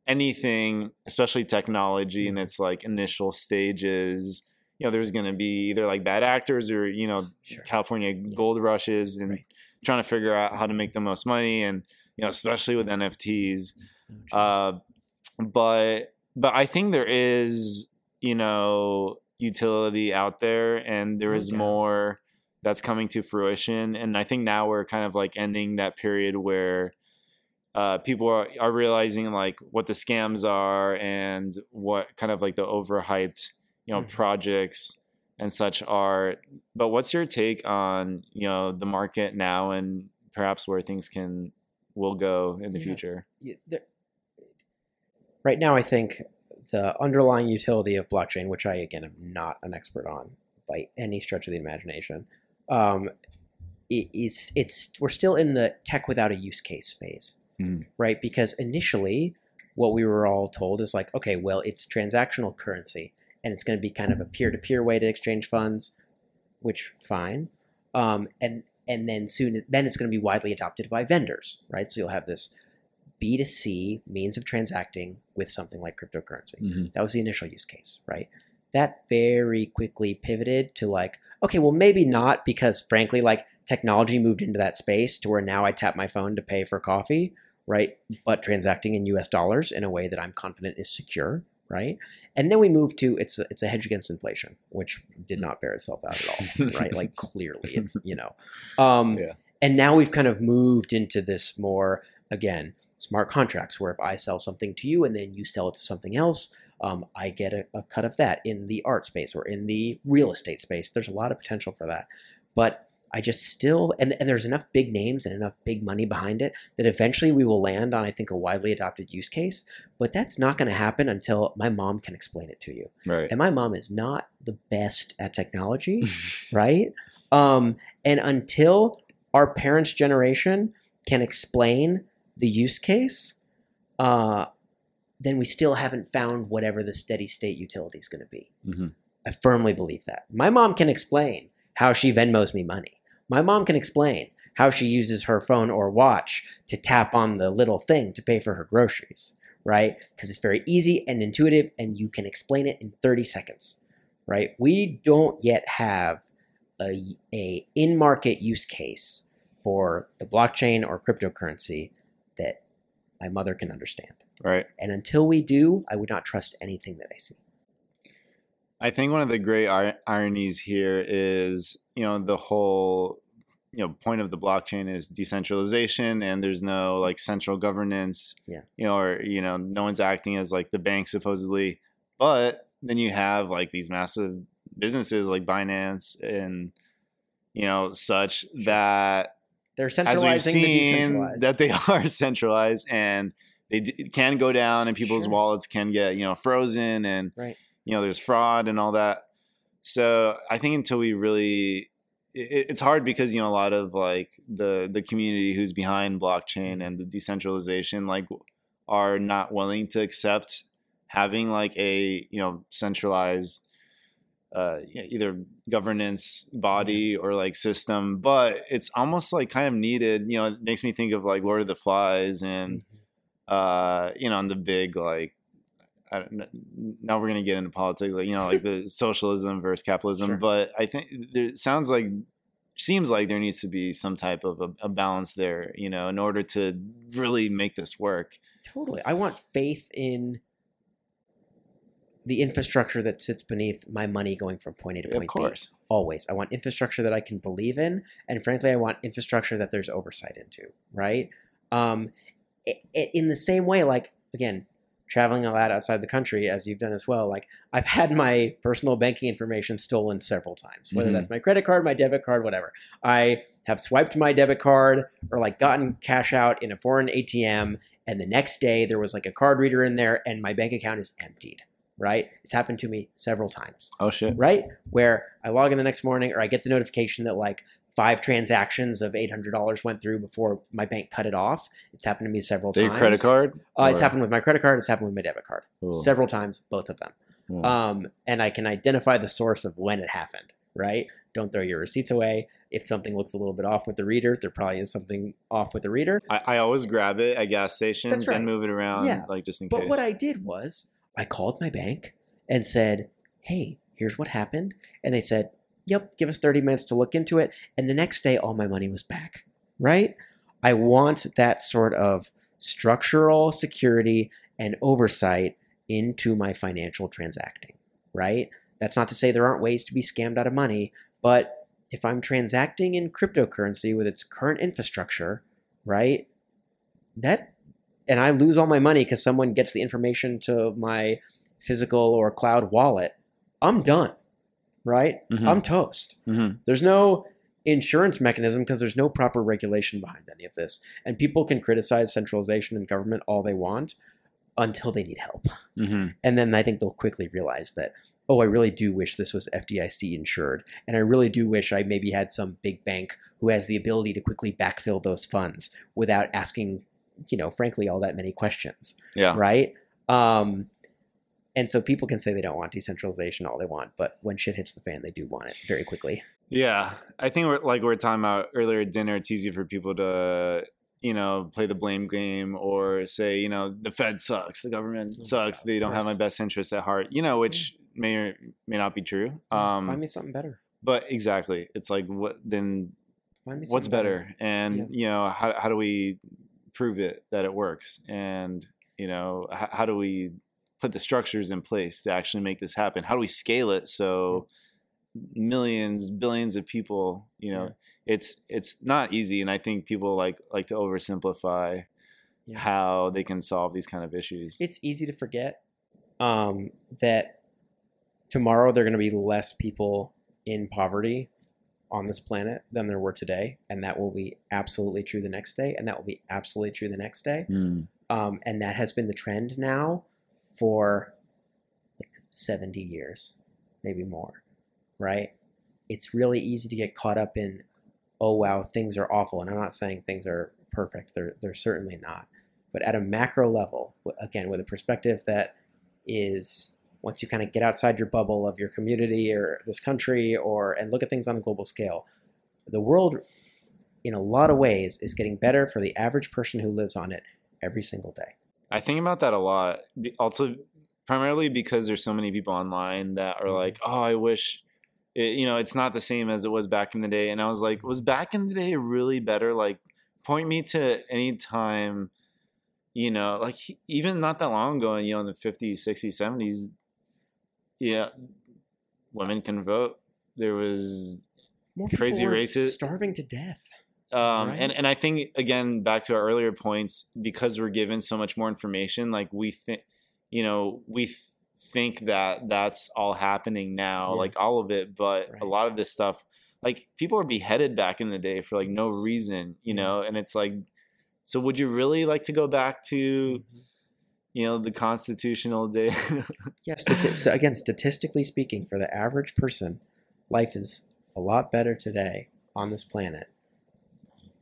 anything, especially technology in Mhm. its like initial stages, you know, there's going to be either like bad actors or, you know, Sure. California gold rushes and Right. Trying to figure out how to make the most money. And, you know, especially with NFTs. Oh. Uh, but, but I think there is, you know, utility out there and there is doubt. more that's coming to fruition. And I think now we're kind of like ending that period where, uh, people are, are realizing like what the scams are and what kind of like the overhyped you know Mhm. projects and such are but what's your take on you know the market now and perhaps where things can will go in the Yeah. future Yeah, right now, I think the underlying utility of blockchain, which I again am not an expert on by any stretch of the imagination, um, i- is it's we're still in the tech without a use case phase, Mhm. right? Because initially, what we were all told is like, okay, well, it's transactional currency, and it's going to be kind of a peer-to-peer way to exchange funds, which fine, um, and and then soon then it's going to be widely adopted by vendors, right? So you'll have this B2C means of transacting with something like cryptocurrency. That was the initial use case, right? that very quickly pivoted to like, okay, well, maybe not because frankly, like technology moved into that space to where now I tap my phone to pay for coffee, right? But transacting in US dollars in a way that I'm confident is secure, right? And then we move to it's a, it's a hedge against inflation, which did not bear itself out at all, right? Like clearly, you know. Um, Yeah. And now we've kind of moved into this more again smart contracts, where if I sell something to you and then you sell it to something else, um, I get a, a cut of that in the art space or in the real estate space. There's a lot of potential for that, but I just still and, and there's enough big names and enough big money behind it that eventually we will land on I think a widely adopted use case. But that's not going to happen until my mom can explain it to you. Right. And my mom is not the best at technology, right? Um, and until our parents' generation can explain the use case, uh, then we still haven't found whatever the steady state utility is going to be. hmm I firmly believe that. My mom can explain how she Venmos me money. My mom can explain how she uses her phone or watch to tap on the little thing to pay for her groceries, right? Because it's very easy and intuitive and you can explain it in 30 seconds, right? We don't yet have a, a in-market use case for the blockchain or cryptocurrency that my mother can understand. Right. And until we do, I would not trust anything that I see. I think one of the great ir- ironies here is, you know, the whole, you know, point of the blockchain is decentralization and there's no like central governance. Yeah. You know, or, you know, no one's acting as like the bank supposedly. But then you have like these massive businesses like Binance and, you know, such that They're as we've centralizing the seen that they are centralized and they d- can go down and people's Sure. wallets can get you know frozen and Right. you know there's fraud and all that so i think until we really it, it's hard because you know a lot of like the the community who's behind blockchain and the decentralization like are not willing to accept having like a you know centralized uh, either governance body or like system, but it's almost like kind of needed. You know, it makes me think of like Lord of the Flies and uh, you know, and the big like. I don't know, now we're gonna get into politics, like you know, like the socialism versus capitalism. Sure. But I think there it sounds like seems like there needs to be some type of a, a balance there, you know, in order to really make this work. Totally. I want faith in the infrastructure that sits beneath my money going from point A to point Of course, B. Always. I want infrastructure that I can believe in. And frankly, I want infrastructure that there's oversight into, right? Um, i- i- in the same way, like, again, traveling a lot outside the country, as you've done as well, like, I've had my personal banking information stolen several times, whether Mhm. that's my credit card, my debit card, whatever. I have swiped my debit card or like gotten cash out in a foreign ATM and the next day there was like a card reader in there and my bank account is emptied right it's happened to me several times oh shit, right where i log in the next morning or i get the notification that like five transactions of $800 went through before my bank cut it off it's happened to me several Your times Your credit card? uh, it's happened with my credit card it's happened with my debit card Ooh. several times both of them Ooh. um, and I can identify the source of when it happened. Right? Don't throw your receipts away. If something looks a little bit off with the reader, there probably is something off with the reader. I, I always grab it at gas stations right. and move it around, Yeah. like just in But case. But what I did was I called my bank and said, "Hey, here's what happened," and they said, "Yep, give us 30 minutes to look into it." And the next day, all my money was back. Right? I want that sort of structural security and oversight into my financial transacting. Right? That's not to say there aren't ways to be scammed out of money, but if I'm transacting in cryptocurrency with its current infrastructure, right? That and I lose all my money because someone gets the information to my physical or cloud wallet, I'm done, right? Mhm. I'm toast. Mhm. There's no insurance mechanism because there's no proper regulation behind any of this. And people can criticize centralization in government all they want until they need help. Mhm. And then I think they'll quickly realize that, oh, I really do wish this was FDIC insured. And I really do wish I maybe had some big bank who has the ability to quickly backfill those funds without asking, you know, frankly, all that many questions Yeah. right? Um, and so people can say they don't want decentralization all they want, but when shit hits the fan, they do want it very quickly. Yeah, I think we're, like we are talking about earlier at dinner. It's easy for people to, you know, play the blame game or say, you know, the Fed sucks, the government Oh sucks, God, they don't have my best interests at heart. You know, which may or may not be true. Find Um, me something better. but exactly, it's like what then? Find me What's something better? And Yeah. you know, how how do we prove it that it works? And you know, how, how do we put the structures in place to actually make this happen? How do we scale it so millions, billions of people, you know, it's it's not easy, and I think people like like to oversimplify Yeah. how they can solve these kind of issues. it's easy to forget um, that tomorrow there are going to be less people in poverty on this planet than there were today, and that will be absolutely true the next day, and that will be absolutely true the next day, Mm. um, and that has been the trend now for like seventy years, maybe more, right? It's really easy to get caught up in, oh wow, things are awful, and I'm not saying things are perfect; they're they're certainly not but at a macro level, again, with a perspective that is once you kind of get outside your bubble of your community or this country or and look at things on a global scale, the world in a lot of ways is getting better for the average person who lives on it every single day. I think about that a lot. Also, primarily because there's so many people online that are Mhm. like, "Oh, I wish." It, you know, it's not the same as it was back in the day. And I was like, was back in the day really better? Like, point me to any time, you know, like even not that long ago, and you know, in the 50s, 60s, 70s, yeah, women can vote. There was More Crazy racist- starving to death. Um Right. and and i think again back to our earlier points because we're given so much more information like we think you know we th- think that that's all happening now Yeah. like all of it but a lot of this stuff like people were beheaded back in the day for like no reason you Yeah. know and it's like so would you really like to go back to Mm-hmm. you know the constitutional day Yes, stati- so again, statistically speaking, for the average person, life is a lot better today on this planet.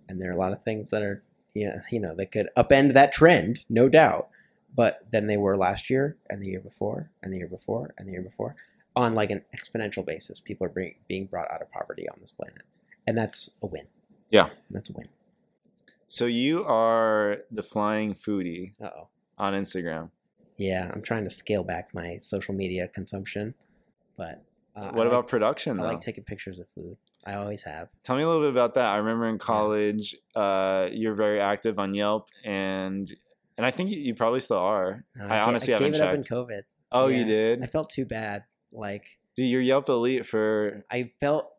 And there are a lot of things that are, you know, you know that could upend that trend, no doubt. But than they were last year, and the year before, and the year before, and the year before, on like an exponential basis. People are being being brought out of poverty on this planet, and that's a win. Yeah. And that's a win. so you are the flying foodie Uh oh. on instagram Yeah, I'm trying to scale back my social media consumption, but uh, what I about like, production I though like taking pictures of food. I always have. Tell me a little bit about that. I remember in college, uh, you're very active on Yelp, and and I think you, you probably still are. I ga- honestly I gave haven't it up in. COVID. Oh, Yeah. you did? I felt too bad. Like Dude, you're Yelp elite for I felt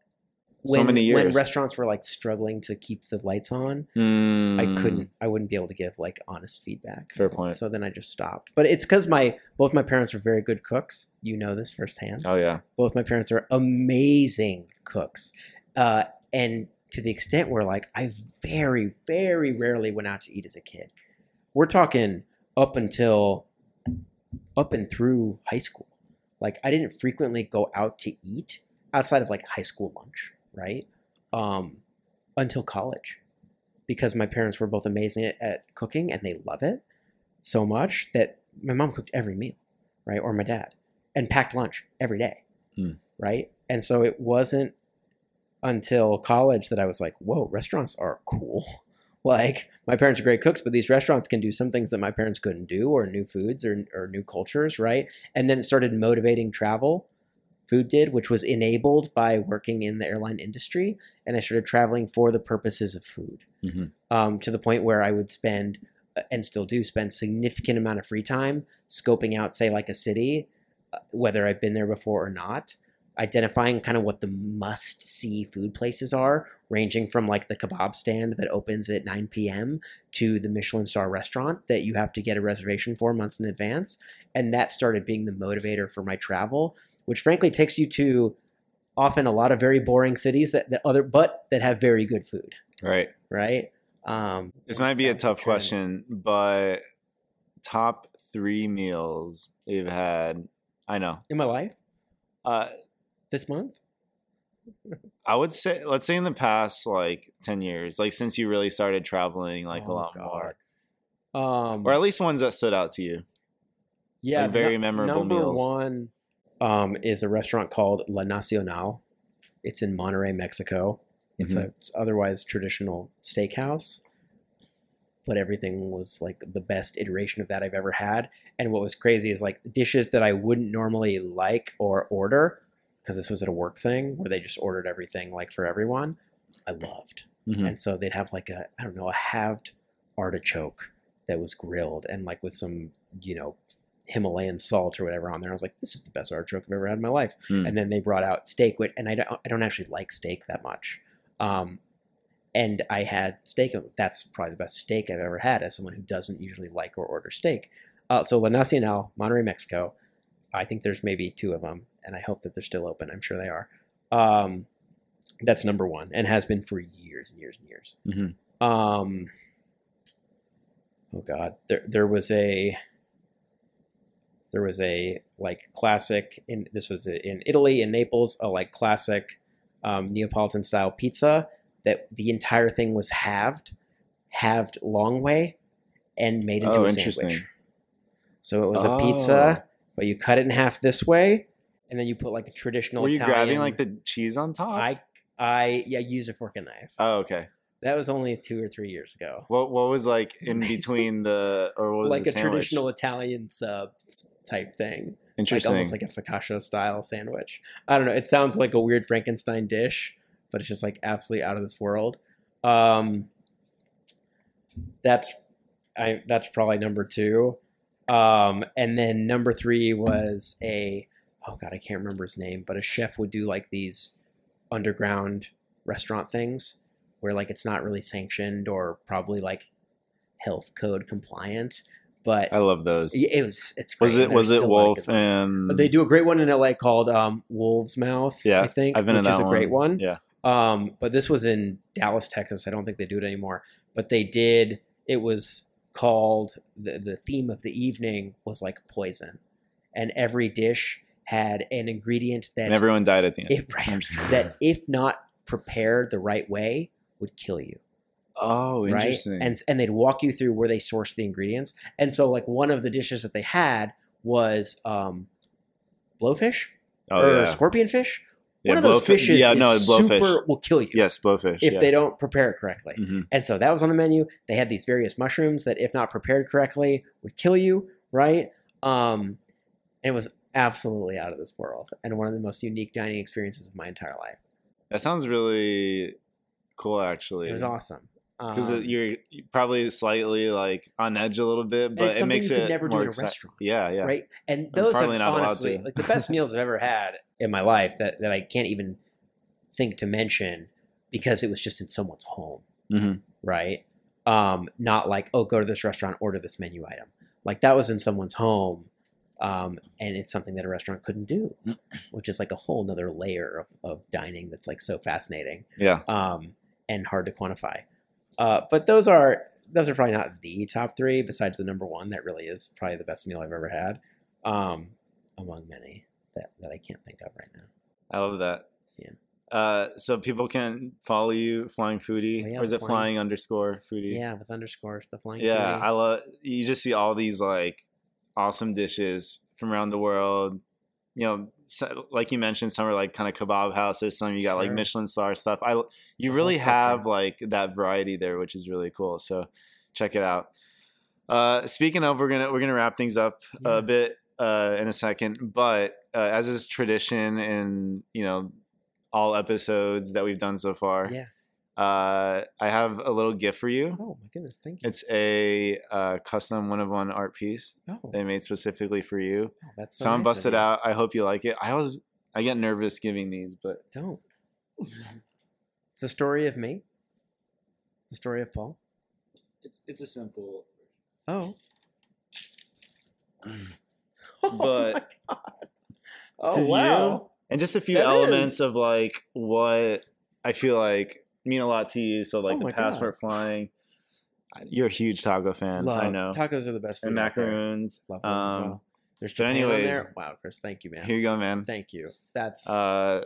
So when, many when restaurants were like struggling to keep the lights on. I Mm, couldn't. I wouldn't be able to give like honest feedback. Fair point. So then I just stopped. But it's because my both my parents are very good cooks. You know this firsthand. Oh yeah, Both my parents are amazing cooks, uh, and to the extent where like I very very rarely went out to eat as a kid. We're talking up until up and through high school. Like I didn't frequently go out to eat outside of like high school lunch, right? Um, until college, because my parents were both amazing at, at cooking and they love it so much that my mom cooked every meal, right, or my dad, and packed lunch every day, Hmm. right? And so it wasn't until college that I was like, "Whoa, restaurants are cool." Like my parents are great cooks, but these restaurants can do some things that my parents couldn't do, or new foods, or or new cultures, right? And then it started motivating travel. Food did, which was enabled by working in the airline industry, and I started traveling for the purposes of food. Mhm. Um, to the point where I would spend, and still do spend, significant amount of free time scoping out, say, like a city, uh, whether I've been there before or not, identifying kind of what the must see food places are, ranging from like the kebab stand that opens at 9 p.m. to the Michelin star restaurant that you have to get a reservation for months in advance. And that started being the motivator for my travel, which frankly takes you to often a lot of very boring cities that, that other, but that have very good food, right. right? Um, This might be a tough trend. question, but top three meals you've had. I know. In my life, Uh, this month, I would say, let's say in the past like ten years, like since you really started traveling, like a Oh, lot God. more, um, or at least ones that stood out to you. yeah, like very nu- memorable number meals. one um, is a restaurant called La Nacional. It's in Monterrey, Mexico. It's Mhm. a it's otherwise traditional steakhouse. but everything was like the best iteration of that I've ever had. And what was crazy is like dishes that I wouldn't normally like or order because this was at a work thing where they just ordered everything like for everyone. I loved. Mhm. And so they'd have like a I don't know a halved artichoke that was grilled and like with some you know Himalayan salt or whatever on there. I was like, this is the best artichoke I've ever had in my life. Mm. And then they brought out steak, which, and I don't I don't actually like steak that much. Um, and I had steak. That's probably the best steak I've ever had as someone who doesn't usually like or order steak. Uh, so La Nacional, Monterrey, Mexico. I think there's maybe two of them, and I hope that they're still open. I'm sure they are. Um, that's number one, and has been for years and years and years. Mhm. Um, oh God, there there was a there was a like classic in this was in Italy in Naples a like classic um, Neapolitan style pizza that the entire thing was halved, halved long way, and made into Oh, a interesting. sandwich. So it was a pizza, but you cut it in half this way, and then you put like a traditional. Were you Italian, grabbing like the cheese on top? I I yeah use a fork and knife. oh, okay. That was only two or three years ago. What what was like in between the or was like a sandwich? traditional Italian sub type thing. Like Interesting. almost like a focaccia style sandwich. I don't know. It sounds like a weird Frankenstein dish, but it's just like absolutely out of this world. Um, that's I that's probably number two. Um, and then number three was a oh god, I can't remember his name, but a chef would do like these underground restaurant things where like it's not really sanctioned or probably like health code compliant, but I love those. it was it's Was it was it still a lot of Wolf and But they do a great one in LA called um, Wolf's Mouth. Yeah, I think I've been which in is that a great one. one. Yeah. Um, but this was in Dallas, Texas. I don't think they do it anymore. But they did. It was called the the theme of the evening was like poison, and every dish had an ingredient that and everyone died at the end. it, right, that if not prepared the right way would kill you oh, right? interesting. And and they'd walk you through where they source the ingredients. And so like one of the dishes that they had was um blowfish oh or yeah, scorpion fish. yeah one of those fishes Yeah, is no, blowfish. super will kill you Yes, blowfish. if yeah. they don't prepare it correctly. Mhm. And so that was on the menu. They had these various mushrooms that if not prepared correctly would kill you, right? Um and it was absolutely out of this world and one of the most unique dining experiences of my entire life. That sounds really cool, actually. It was awesome. because Um, you're probably slightly like on edge a little bit, but it makes you it never do in a exci- restaurant. Yeah, yeah. right? And those probably have not allowed honestly like the best meals I've ever had in my life that that I can't even think to mention because it was just in someone's home, Mhm. right? Um, not like oh, go to this restaurant, order this menu item. Like that was in someone's home, um, and it's something that a restaurant couldn't do, which is like a whole nother layer of, of dining that's like so fascinating Yeah. um, and hard to quantify. Uh, but those are those are probably not the top three. Besides the number one, that really is probably the best meal I've ever had, um, among many that, that I can't think of right now. I love that. Yeah. Uh, so people can follow you, Flying Foodie, Oh, yeah, or is it Flying- Flying underscore Foodie? Yeah, with underscores, the flying. Yeah, foodie. I love. You just see all these like awesome dishes from around the world. You know, so, like you mentioned, some are like kind of kebab houses. Some you got like Michelin star stuff. I you really have like that variety there, which is really cool. So check it out. Uh, speaking of, we're gonna we're gonna wrap things up Yeah. a bit uh, in a second, but uh, as is tradition in you know all episodes that we've done so far, yeah. Uh, I have a little gift for you. Oh my goodness, thank you. It's a uh, custom one of one art piece oh, they made specifically for you. oh, that's so Someone nice busted out. I hope you like it. I always I get nervous giving these, but Don't. It's the story of me. The story of Paul. it's it's a simple. Oh. But- oh, my God. Oh wow. And just a few That elements is. of like what I feel like mean a lot to you. So like Oh the my God. passport flying. You're a huge taco fan. Love. I know. Tacos are the best food. and macaroons. Love those as Um, well. There's Japan anyways- on there. Wow, Chris, thank you, man. Here you go, man. Thank you. That's Uh,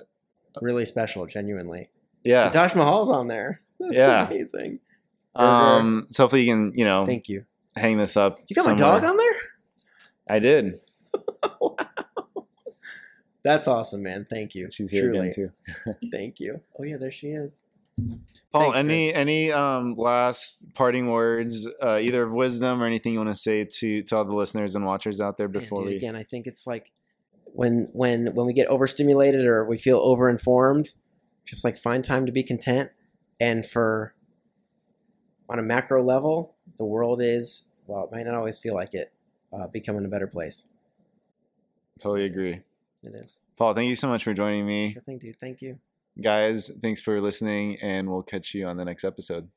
really special, genuinely. yeah. The Taj Mahal's on there. That's Yeah. amazing. Burger. Um, so hopefully you can, you know, Thank you. hang this up. You got my dog on there? I did. wow. That's awesome, man. Thank you. She's here Truly. again too. Thank you. Oh yeah, there she is. Paul, Thanks, any Chris. any um last parting words, uh, either of wisdom or anything you want to say to to all the listeners and watchers out there before dude, we again, I think it's like when when when we get overstimulated or we feel overinformed, just like find time to be content. And for on a macro level, the world is well, it might not always feel like it, uh, becoming a better place. totally agree. It is. Paul, thank you so much for joining me. Sure thing, dude. Thank you. Guys, thanks for listening and we'll catch you on the next episode.